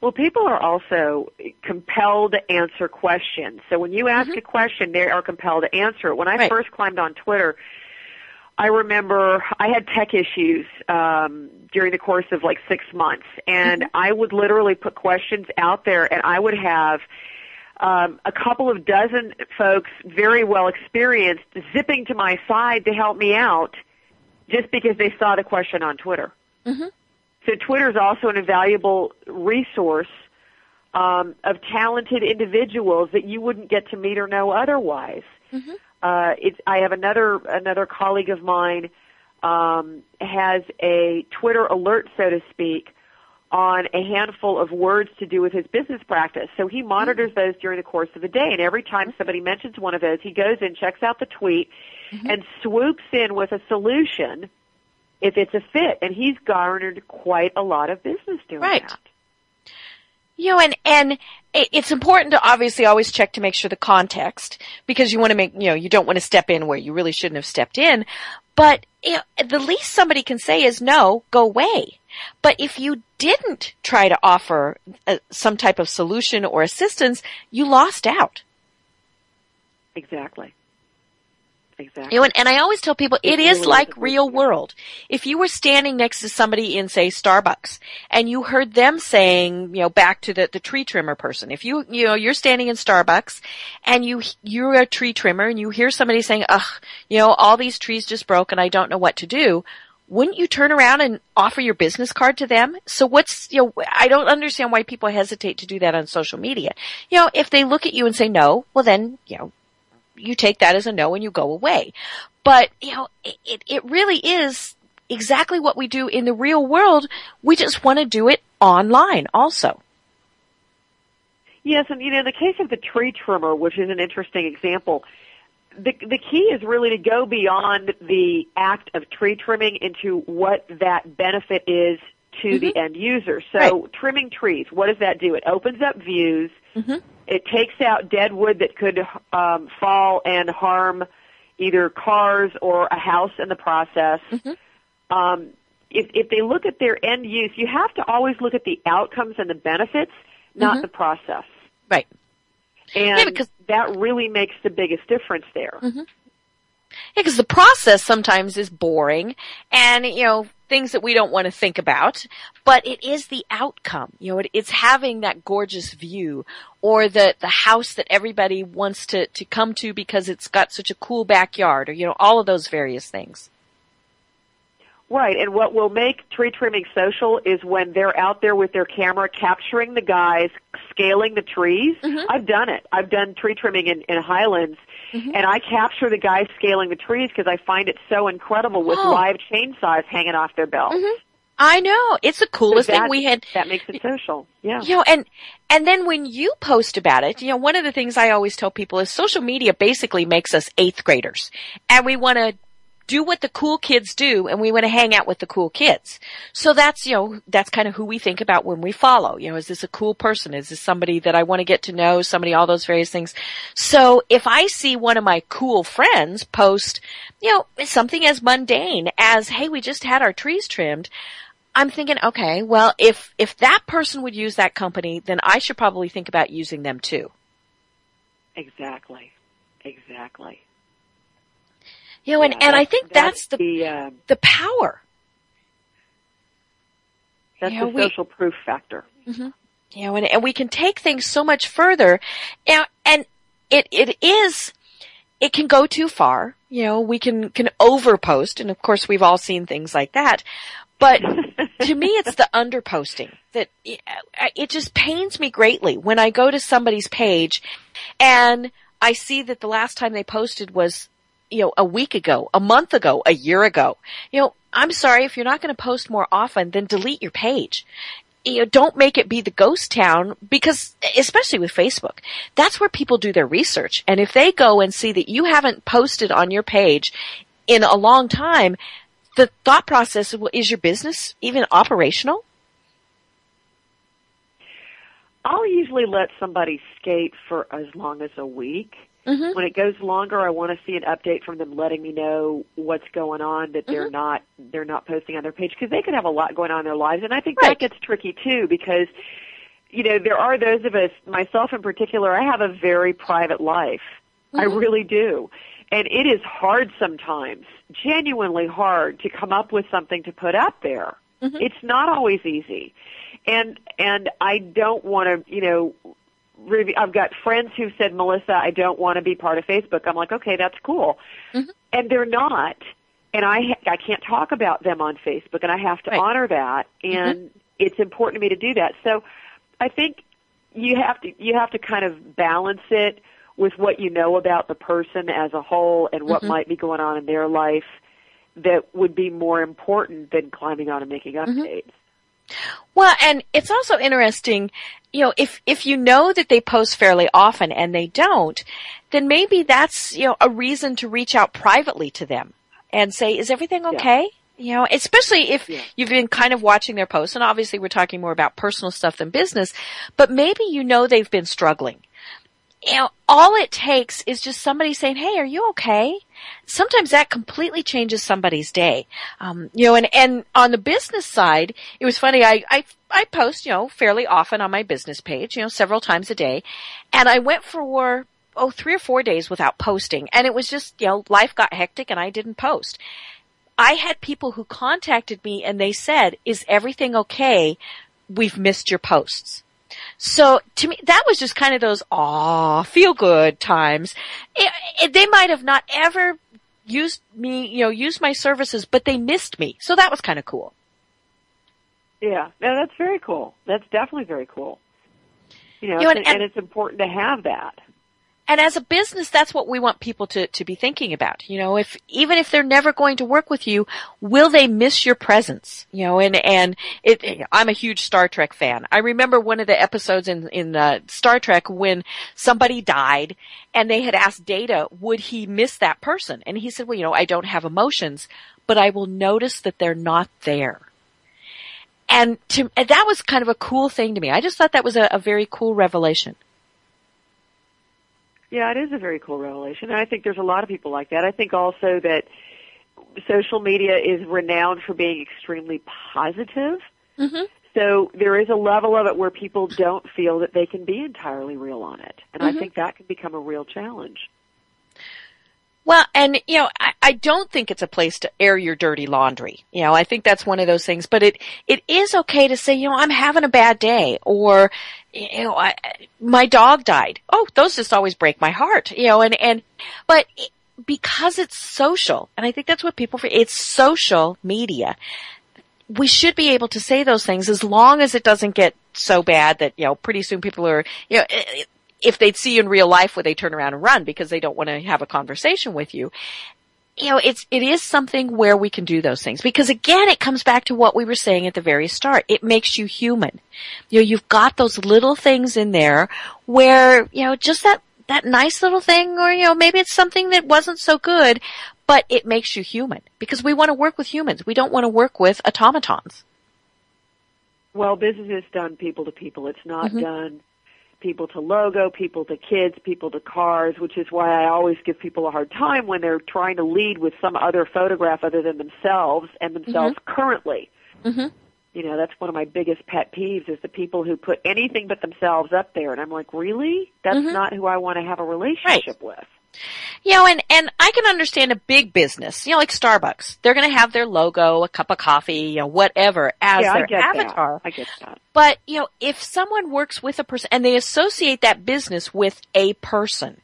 Well, people are also compelled to answer questions. So when you ask a question, they are compelled to answer it. When I Right. first climbed on Twitter, I remember I had tech issues um, during the course of like six months, and I would literally put questions out there, and I would have um, a couple of dozen folks, very well experienced, zipping to my side to help me out, just because they saw the question on Twitter. Mm-hmm. So Twitter is also an invaluable resource um, of talented individuals that you wouldn't get to meet or know otherwise. Mm-hmm. Uh, it's, I have another another colleague of mine um, has a Twitter alert, so to speak, on a handful of words to do with his business practice. So he monitors those during the course of the day, and every time somebody mentions one of those, he goes in, checks out the tweet, and swoops in with a solution if it's a fit. And he's garnered quite a lot of business doing Right. that. You know, and, and it's important to obviously always check to make sure the context, because you want to make, you know, you don't want to step in where you really shouldn't have stepped in. But you know, the least somebody can say is no, go away. But if you didn't try to offer uh, some type of solution or assistance, you lost out. Exactly. Exactly. You know, and, and I always tell people It it is like real world. If you were standing next to somebody in, say, Starbucks, and you heard them saying, you know, back to the, the tree trimmer person, if you, you know, you're standing in Starbucks, and you, you're a tree trimmer, and you hear somebody saying, ugh, you know, all these trees just broke and I don't know what to do, wouldn't you turn around and offer your business card to them? So what's, you know, I don't understand why people hesitate to do that on social media. You know, if they look at you and say no, well then, you know, you take that as a no and you go away. But, you know, it, it, really is exactly what we do in the real world. We just want to do it online also. Yes, and you know, in the case of the tree trimmer, which is an interesting example, the the key is really to go beyond the act of tree trimming into what that benefit is to the mm-hmm. end user. So, trimming trees, what does that do? It opens up views. It takes out dead wood that could um, fall and harm either cars or a house in the process. Um, if, if they look at their end use, you have to always look at the outcomes and the benefits, not Mhm. the process. Right. And Yeah, because- that really makes the biggest difference there. Yeah, because the process sometimes is boring and, you know, things that we don't want to think about, but it is the outcome. You know, it, it's having that gorgeous view or the, the house that everybody wants to, to come to because it's got such a cool backyard or, you know, all of those various things. Right, and what will make tree trimming social is when they're out there with their camera capturing the guys scaling the trees. Mm-hmm. I've done it. I've done tree trimming in, in Highlands, Mm-hmm. and I capture the guys scaling the trees because I find it so incredible with Oh. live chainsaws hanging off their belts. Mm-hmm. I know. It's the coolest So thing that- we had. That makes it social. Yeah. You know, and and then when you post about it, you know, one of the things I always tell people is social media basically makes us eighth graders, and we want to do what the cool kids do, and we want to hang out with the cool kids. So that's you know that's kind of who we think about when we follow. You know, is this a cool person? Is this somebody that I want to get to know? Somebody, all those various things. So if I see one of my cool friends post, you know, something as mundane as, "Hey, we just had our trees trimmed." I'm thinking, okay, well, if if that person would use that company, then I should probably think about using them too. Exactly. Exactly. You know, and, Yeah, and I think that's, the the uh, the power. that's Yeah, the we- social proof factor. You know, and, and we can take things so much further. And, and it it is it can go too far. You know, we can can overpost, and of course we've all seen things like that. But to me, it's the underposting that it just pains me greatly when I go to somebody's page and I see that the last time they posted was, you know, a week ago, a month ago, a year ago. You know, I'm sorry if you're not going to post more often, then delete your page. You know, don't make it be the ghost town because, especially with Facebook, that's where people do their research. And if they go and see that you haven't posted on your page in a long time, the thought process is, well, is your business even operational? I'll usually let somebody skate for as long as a week. Mm-hmm. When it goes longer, I want to see an update from them, letting me know what's going on. That they're Mm-hmm. not they're not posting on their page because they could have a lot going on in their lives, and I think Right. that gets tricky too because you know there are those of us, myself in particular. I have a very private life. I Mm-hmm. really do, and it is hard sometimes, genuinely hard to come up with something to put up there. Mm-hmm. It's not always easy, and and I don't want to you know I've got friends who said, Melissa, I don't want to be part of Facebook. I'm like, okay, that's cool. Mm-hmm. And they're not. And I, ha- I can't talk about them on Facebook and I have to Right. honor that. Mm-hmm. And it's important to me to do that. So I think you have to, you have to kind of balance it with what you know about the person as a whole and what mm-hmm. might be going on in their life that would be more important than climbing on and making Mm-hmm. updates. Well, and it's also interesting, you know, if, if you know that they post fairly often and they don't, then maybe that's, you know, a reason to reach out privately to them and say, is everything okay? You know, especially if you've been kind of watching their posts, and obviously we're talking more about personal stuff than business, but maybe you know they've been struggling. You know, all it takes is just somebody saying, "Hey, are you okay?" Sometimes that completely changes somebody's day. Um, you know, and and on the business side, it was funny. I I I post, you know, fairly often on my business page, you know, several times a day, and I went for oh three or four days without posting, and it was just you know life got hectic, and I didn't post. I had people who contacted me and they said, "Is everything okay? We've missed your posts." So to me, that was just kind of those ah, feel good times. It, it, they might have not ever used me, you know, used my services, but they missed me. So that was kind of cool. Yeah, no, that's very cool. That's definitely very cool. You know, You know, and- and, and it's important to have that. And as a business, that's what we want people to, to be thinking about. You know, if, even if they're never going to work with you, will they miss your presence? You know, and, and it, I'm a huge Star Trek fan. I remember one of the episodes in, in, uh, Star Trek when somebody died and they had asked Data, would he miss that person? And he said, well, you know, I don't have emotions, but I will notice that they're not there. And to, and that was kind of a cool thing to me. I just thought that was a, a very cool revelation. Yeah, it is a very cool revelation. And I think there's a lot of people like that. I think also that social media is renowned for being extremely positive. Mm-hmm. So there is a level of it where people don't feel that they can be entirely real on it. And Mhm. I think that can become a real challenge. Well, and you know, I, I don't think it's a place to air your dirty laundry. You know, I think that's one of those things. But it it is okay to say, you know, I'm having a bad day, or you know, I, my dog died. Oh, those just always break my heart. You know, and and but because it's social, and I think that's what people. It's social media. We should be able to say those things as long as it doesn't get so bad that you know pretty soon people are you know. If they'd see you in real life, would they turn around and run because they don't want to have a conversation with you? You know, it's, it is something where we can do those things because again, it comes back to what we were saying at the very start. It makes you human. You know, you've got those little things in there where, you know, just that, that nice little thing or, you know, maybe it's something that wasn't so good, but it makes you human because we want to work with humans. We don't want to work with automatons. Well, business is done people to people. It's not Mhm. done people to logo, people to kids, people to cars, which is why I always give people a hard time when they're trying to lead with some other photograph other than themselves and themselves currently. Mm-hmm. You know, that's one of my biggest pet peeves is the people who put anything but themselves up there. And I'm like, really? That's Mhm. not who I want to have a relationship with. You know, and, and I can understand a big business, you know, like Starbucks. They're going to have their logo, a cup of coffee, you know, whatever as yeah, their I get avatar. that. I get that. But, you know, if someone works with a person and they associate that business with a person,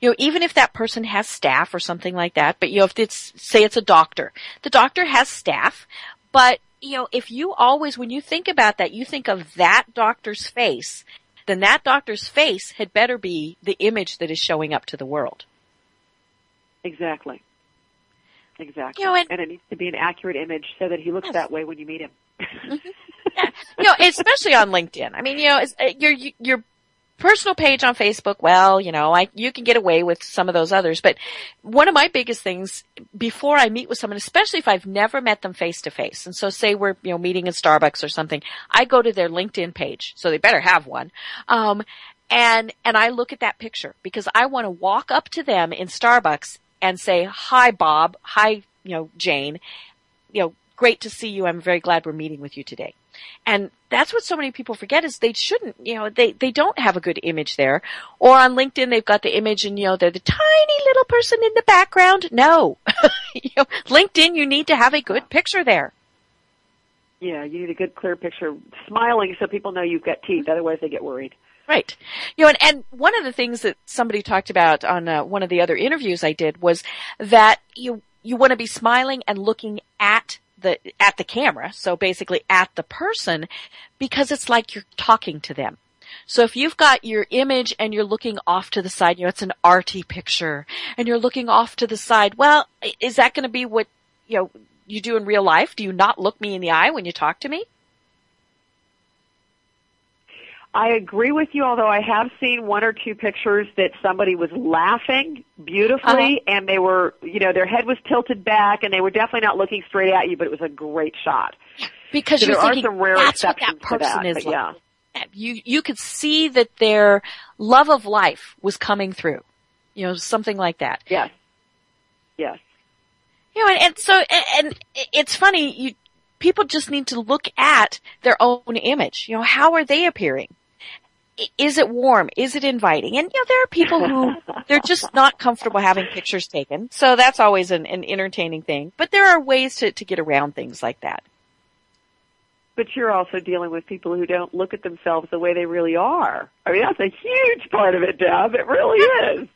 you know, even if that person has staff or something like that, but you know, if it's, say it's a doctor, the doctor has staff, but, you know, if you always, when you think about that, you think of that doctor's face, then that doctor's face had better be the image that is showing up to the world. Exactly. Exactly. You know, and- and it needs to be an accurate image so that he looks Yes. that way when you meet him. you know, especially on LinkedIn. I mean, you know, it's, uh, your your personal page on Facebook. Well, you know, I you can get away with some of those others, but one of my biggest things before I meet with someone, especially if I've never met them face to face, and so say we're you know meeting in Starbucks or something, I go to their LinkedIn page, so they better have one. Um, and and I look at that picture because I want to walk up to them in Starbucks and say, "Hi, Bob. Hi, you know, Jane. You know, great to see you. I'm very glad we're meeting with you today." And that's what so many people forget is they shouldn't, you know, they, they don't have a good image there. Or on LinkedIn, they've got the image and, you know, they're the tiny little person in the background. No. you know, LinkedIn, you need to have a good picture there. Yeah, you need a good clear picture, smiling so people know you've got teeth. Otherwise, they get worried. Right. You know, and, and one of the things that somebody talked about on uh, one of the other interviews I did was that you you want to be smiling and looking at the at the camera, so basically at the person, because it's like you're talking to them. So if you've got your image and you're looking off to the side, you know, it's an arty picture, and you're looking off to the side, well, is that going to be what you know, you do in real life? Do you not look me in the eye when you talk to me? I agree with you, although I have seen one or two pictures that somebody was laughing beautifully Uh-huh. and they were, you know, their head was tilted back and they were definitely not looking straight at you, but it was a great shot. Because So you're there are thinking some rare that's what that person that, is like. yeah. You you could see that their love of life was coming through. You know, something like that. Yes. Yes. You know, and, and so and, and it's funny. You people just need to look at their own image. You know, how are they appearing? Is it warm? Is it inviting? And you know, there are people who they're just not comfortable having pictures taken. So that's always an, an entertaining thing. But there are ways to, to get around things like that. But you're also dealing with people who don't look at themselves the way they really are. I mean, that's a huge part of it, Deb. It really is.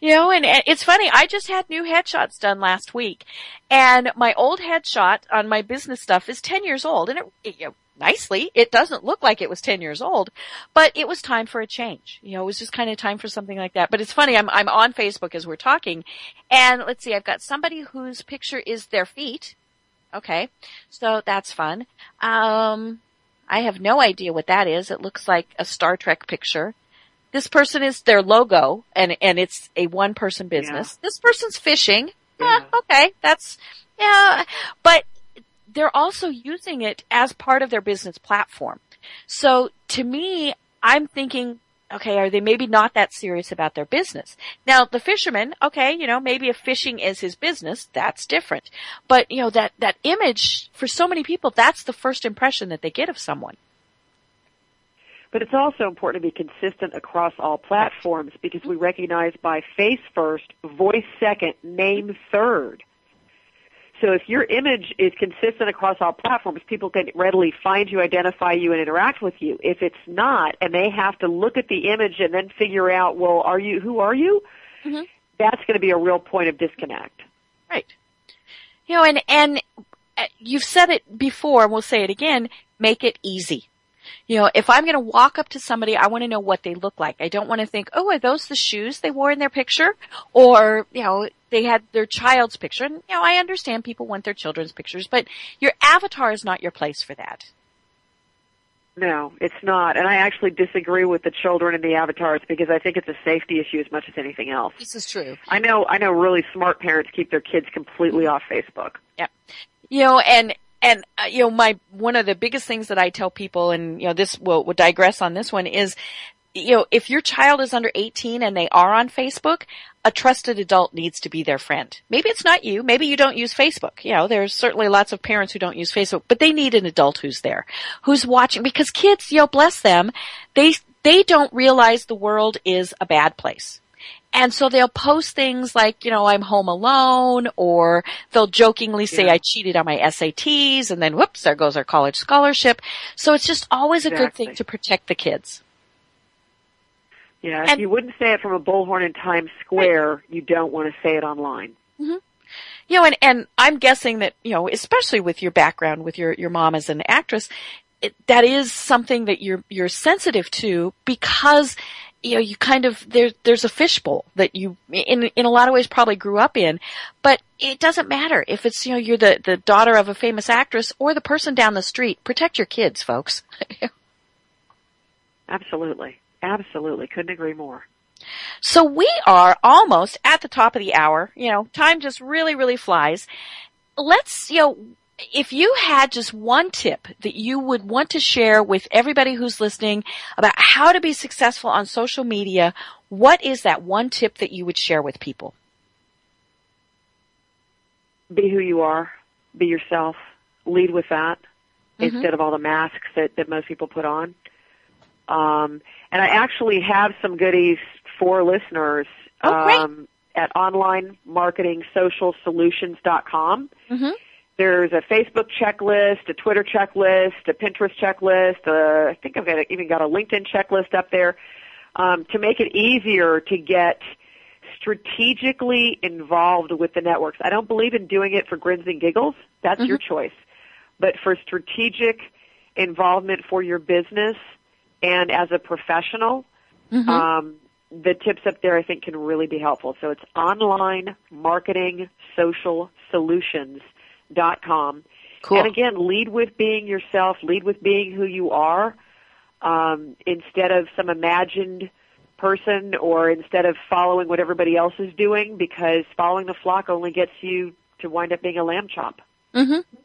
You know, and it's funny. I just had new headshots done last week, and my old headshot on my business stuff is ten years old, and it, it nicely, it doesn't look like it was ten years old, but it was time for a change. You know, it was just kind of time for something like that. But it's funny. I'm I'm on Facebook as we're talking, and let's see, I've got somebody whose picture is their feet. Okay, so that's fun. Um, I have no idea what that is. It looks like a Star Trek picture. This person is their logo and, and it's a one person business. This person's fishing. Eh, okay. That's, yeah, but they're also using it as part of their business platform. So to me, I'm thinking, okay, are they maybe not that serious about their business? Now, the fisherman, okay, you know, maybe if fishing is his business, that's different. But, you know, that, that image, for so many people, that's the first impression that they get of someone. But it's also important to be consistent across all platforms because we recognize by face first, voice second, name third. So if your image is consistent across all platforms, people can readily find you, identify you, and interact with you. If it's not, and they have to look at the image and then figure out, well, are you, who are you? Mm-hmm. That's going to be a real point of disconnect. Right. You know, and, and uh, you've said it before, and we'll say it again, make it easy. You know, if I'm going to walk up to somebody, I want to know what they look like. I don't want to think, oh, are those the shoes they wore in their picture? Or, you know, they had their child's picture. And, you know, I understand people want their children's pictures, but your avatar is not your place for that. No, it's not. And I actually disagree with the children and the avatars because I think it's a safety issue as much as anything else. This is true. I know I know really smart parents keep their kids completely off Facebook. Yeah. You know, and, and, uh, you know, my, one of the biggest things that I tell people, and, you know, this will, will digress on this one is, you know, if your child is under 18 and they are on Facebook, a trusted adult needs to be their friend. Maybe it's not you. Maybe you don't use Facebook. You know, there's certainly lots of parents who don't use Facebook, but they need an adult who's there, who's watching, because kids, you know, bless them, they, they don't realize the world is a bad place. And so they'll post things like, you know, I'm home alone, or they'll jokingly say Yeah. I cheated on my SATs, and then whoops, there goes our college scholarship. So it's just always a good thing to protect the kids. Yeah, if you wouldn't say it from a bullhorn in Times Square, you don't want to say it online. Mm-hmm. You know, and, and I'm guessing that, you know, especially with your background, with your, your mom as an actress, it, that is something that you're, you're sensitive to because, you know, you kind of, there, there's a fishbowl that you, in, in a lot of ways probably grew up in, but it doesn't matter if it's, you know, you're the, the daughter of a famous actress or the person down the street. Protect your kids, folks. Absolutely. Absolutely. Couldn't agree more. So we are almost at the top of the hour. You know, time just really, really flies. Let's, you know, if you had just one tip that you would want to share with everybody who's listening about how to be successful on social media, what is that one tip that you would share with people? Be who you are. Be yourself. Lead with that Mhm. instead of all the masks that, that most people put on. Um, and I actually have some goodies for listeners Oh, great. um, at onlinemarketingsocialsolutions.com. Mm-hmm. There's a Facebook checklist, a Twitter checklist, a Pinterest checklist. Uh, I think I've got a, even got a LinkedIn checklist up there um, to make it easier to get strategically involved with the networks. I don't believe in doing it for grins and giggles. That's your choice. But for strategic involvement for your business and as a professional, Mm-hmm. um, the tips up there I think can really be helpful. So it's online marketing social solutions dot com. Cool. And again, lead with being yourself, lead with being who you are, um, instead of some imagined person or instead of following what everybody else is doing because following the flock only gets you to wind up being a lamb chop. Mm-hmm.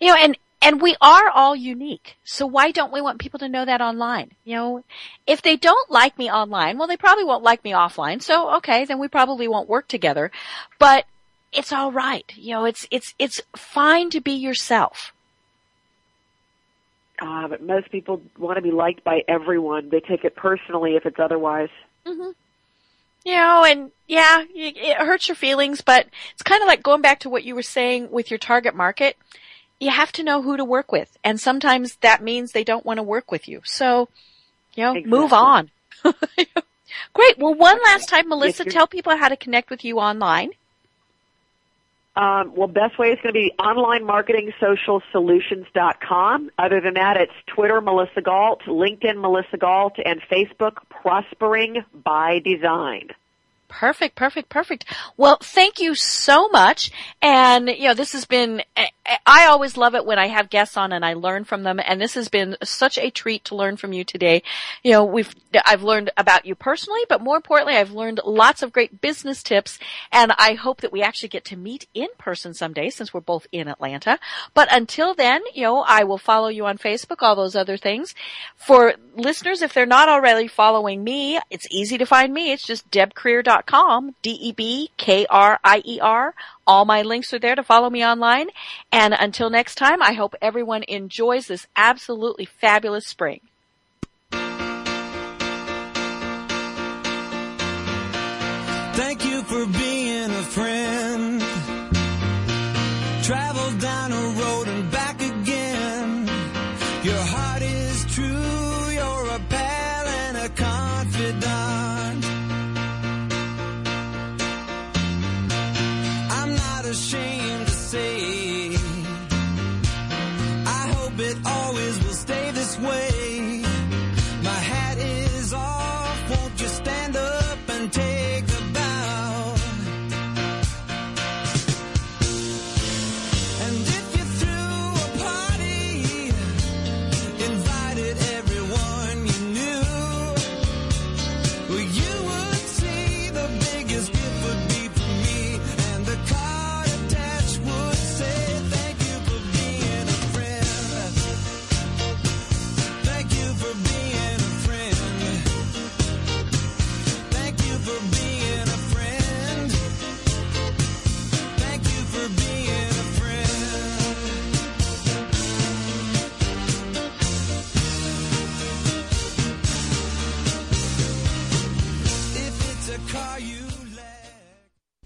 You know, and and we are all unique. So why don't we want people to know that online? You know, if they don't like me online, well, they probably won't like me offline. So okay, then we probably won't work together. But it's all right. You know, it's it's it's fine to be yourself. Uh, but most people want to be liked by everyone. They take it personally if it's otherwise. Mm-hmm. You know, and yeah, it hurts your feelings, but it's kind of like going back to what you were saying with your target market. You have to know who to work with, and sometimes that means they don't want to work with you. So, you know, Exactly. move on. Great. Well, one last time, Melissa, tell people how to connect with you online. Um, well, best way is going to be online marketing social solutions.com. Other than that, it's Twitter Melissa Galt, LinkedIn Melissa Galt, and Facebook Prospering by Design. Perfect, perfect, perfect. Well, thank you so much. And, you know, this has been, I- I always love it when I have guests on and I learn from them. And this has been such a treat to learn from you today. You know, we've, I've learned about you personally, but more importantly, I've learned lots of great business tips. And I hope that we actually get to meet in person someday since we're both in Atlanta. But until then, you know, I will follow you on Facebook, all those other things. For listeners, if they're not already following me, it's easy to find me. It's just debkrier.com, D-E-B-K-R-I-E-R. All my links are there to follow me online. And until next time, I hope everyone enjoys this absolutely fabulous spring. Thank you for being a friend.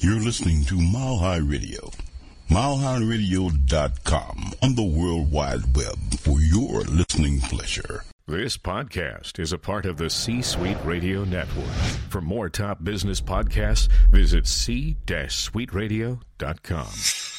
You're listening to Mile High Radio. MileHighRadio.com on the World Wide Web for your listening pleasure. This podcast is a part of the C Suite Radio Network. For more top business podcasts, visit c-suiteradio.com.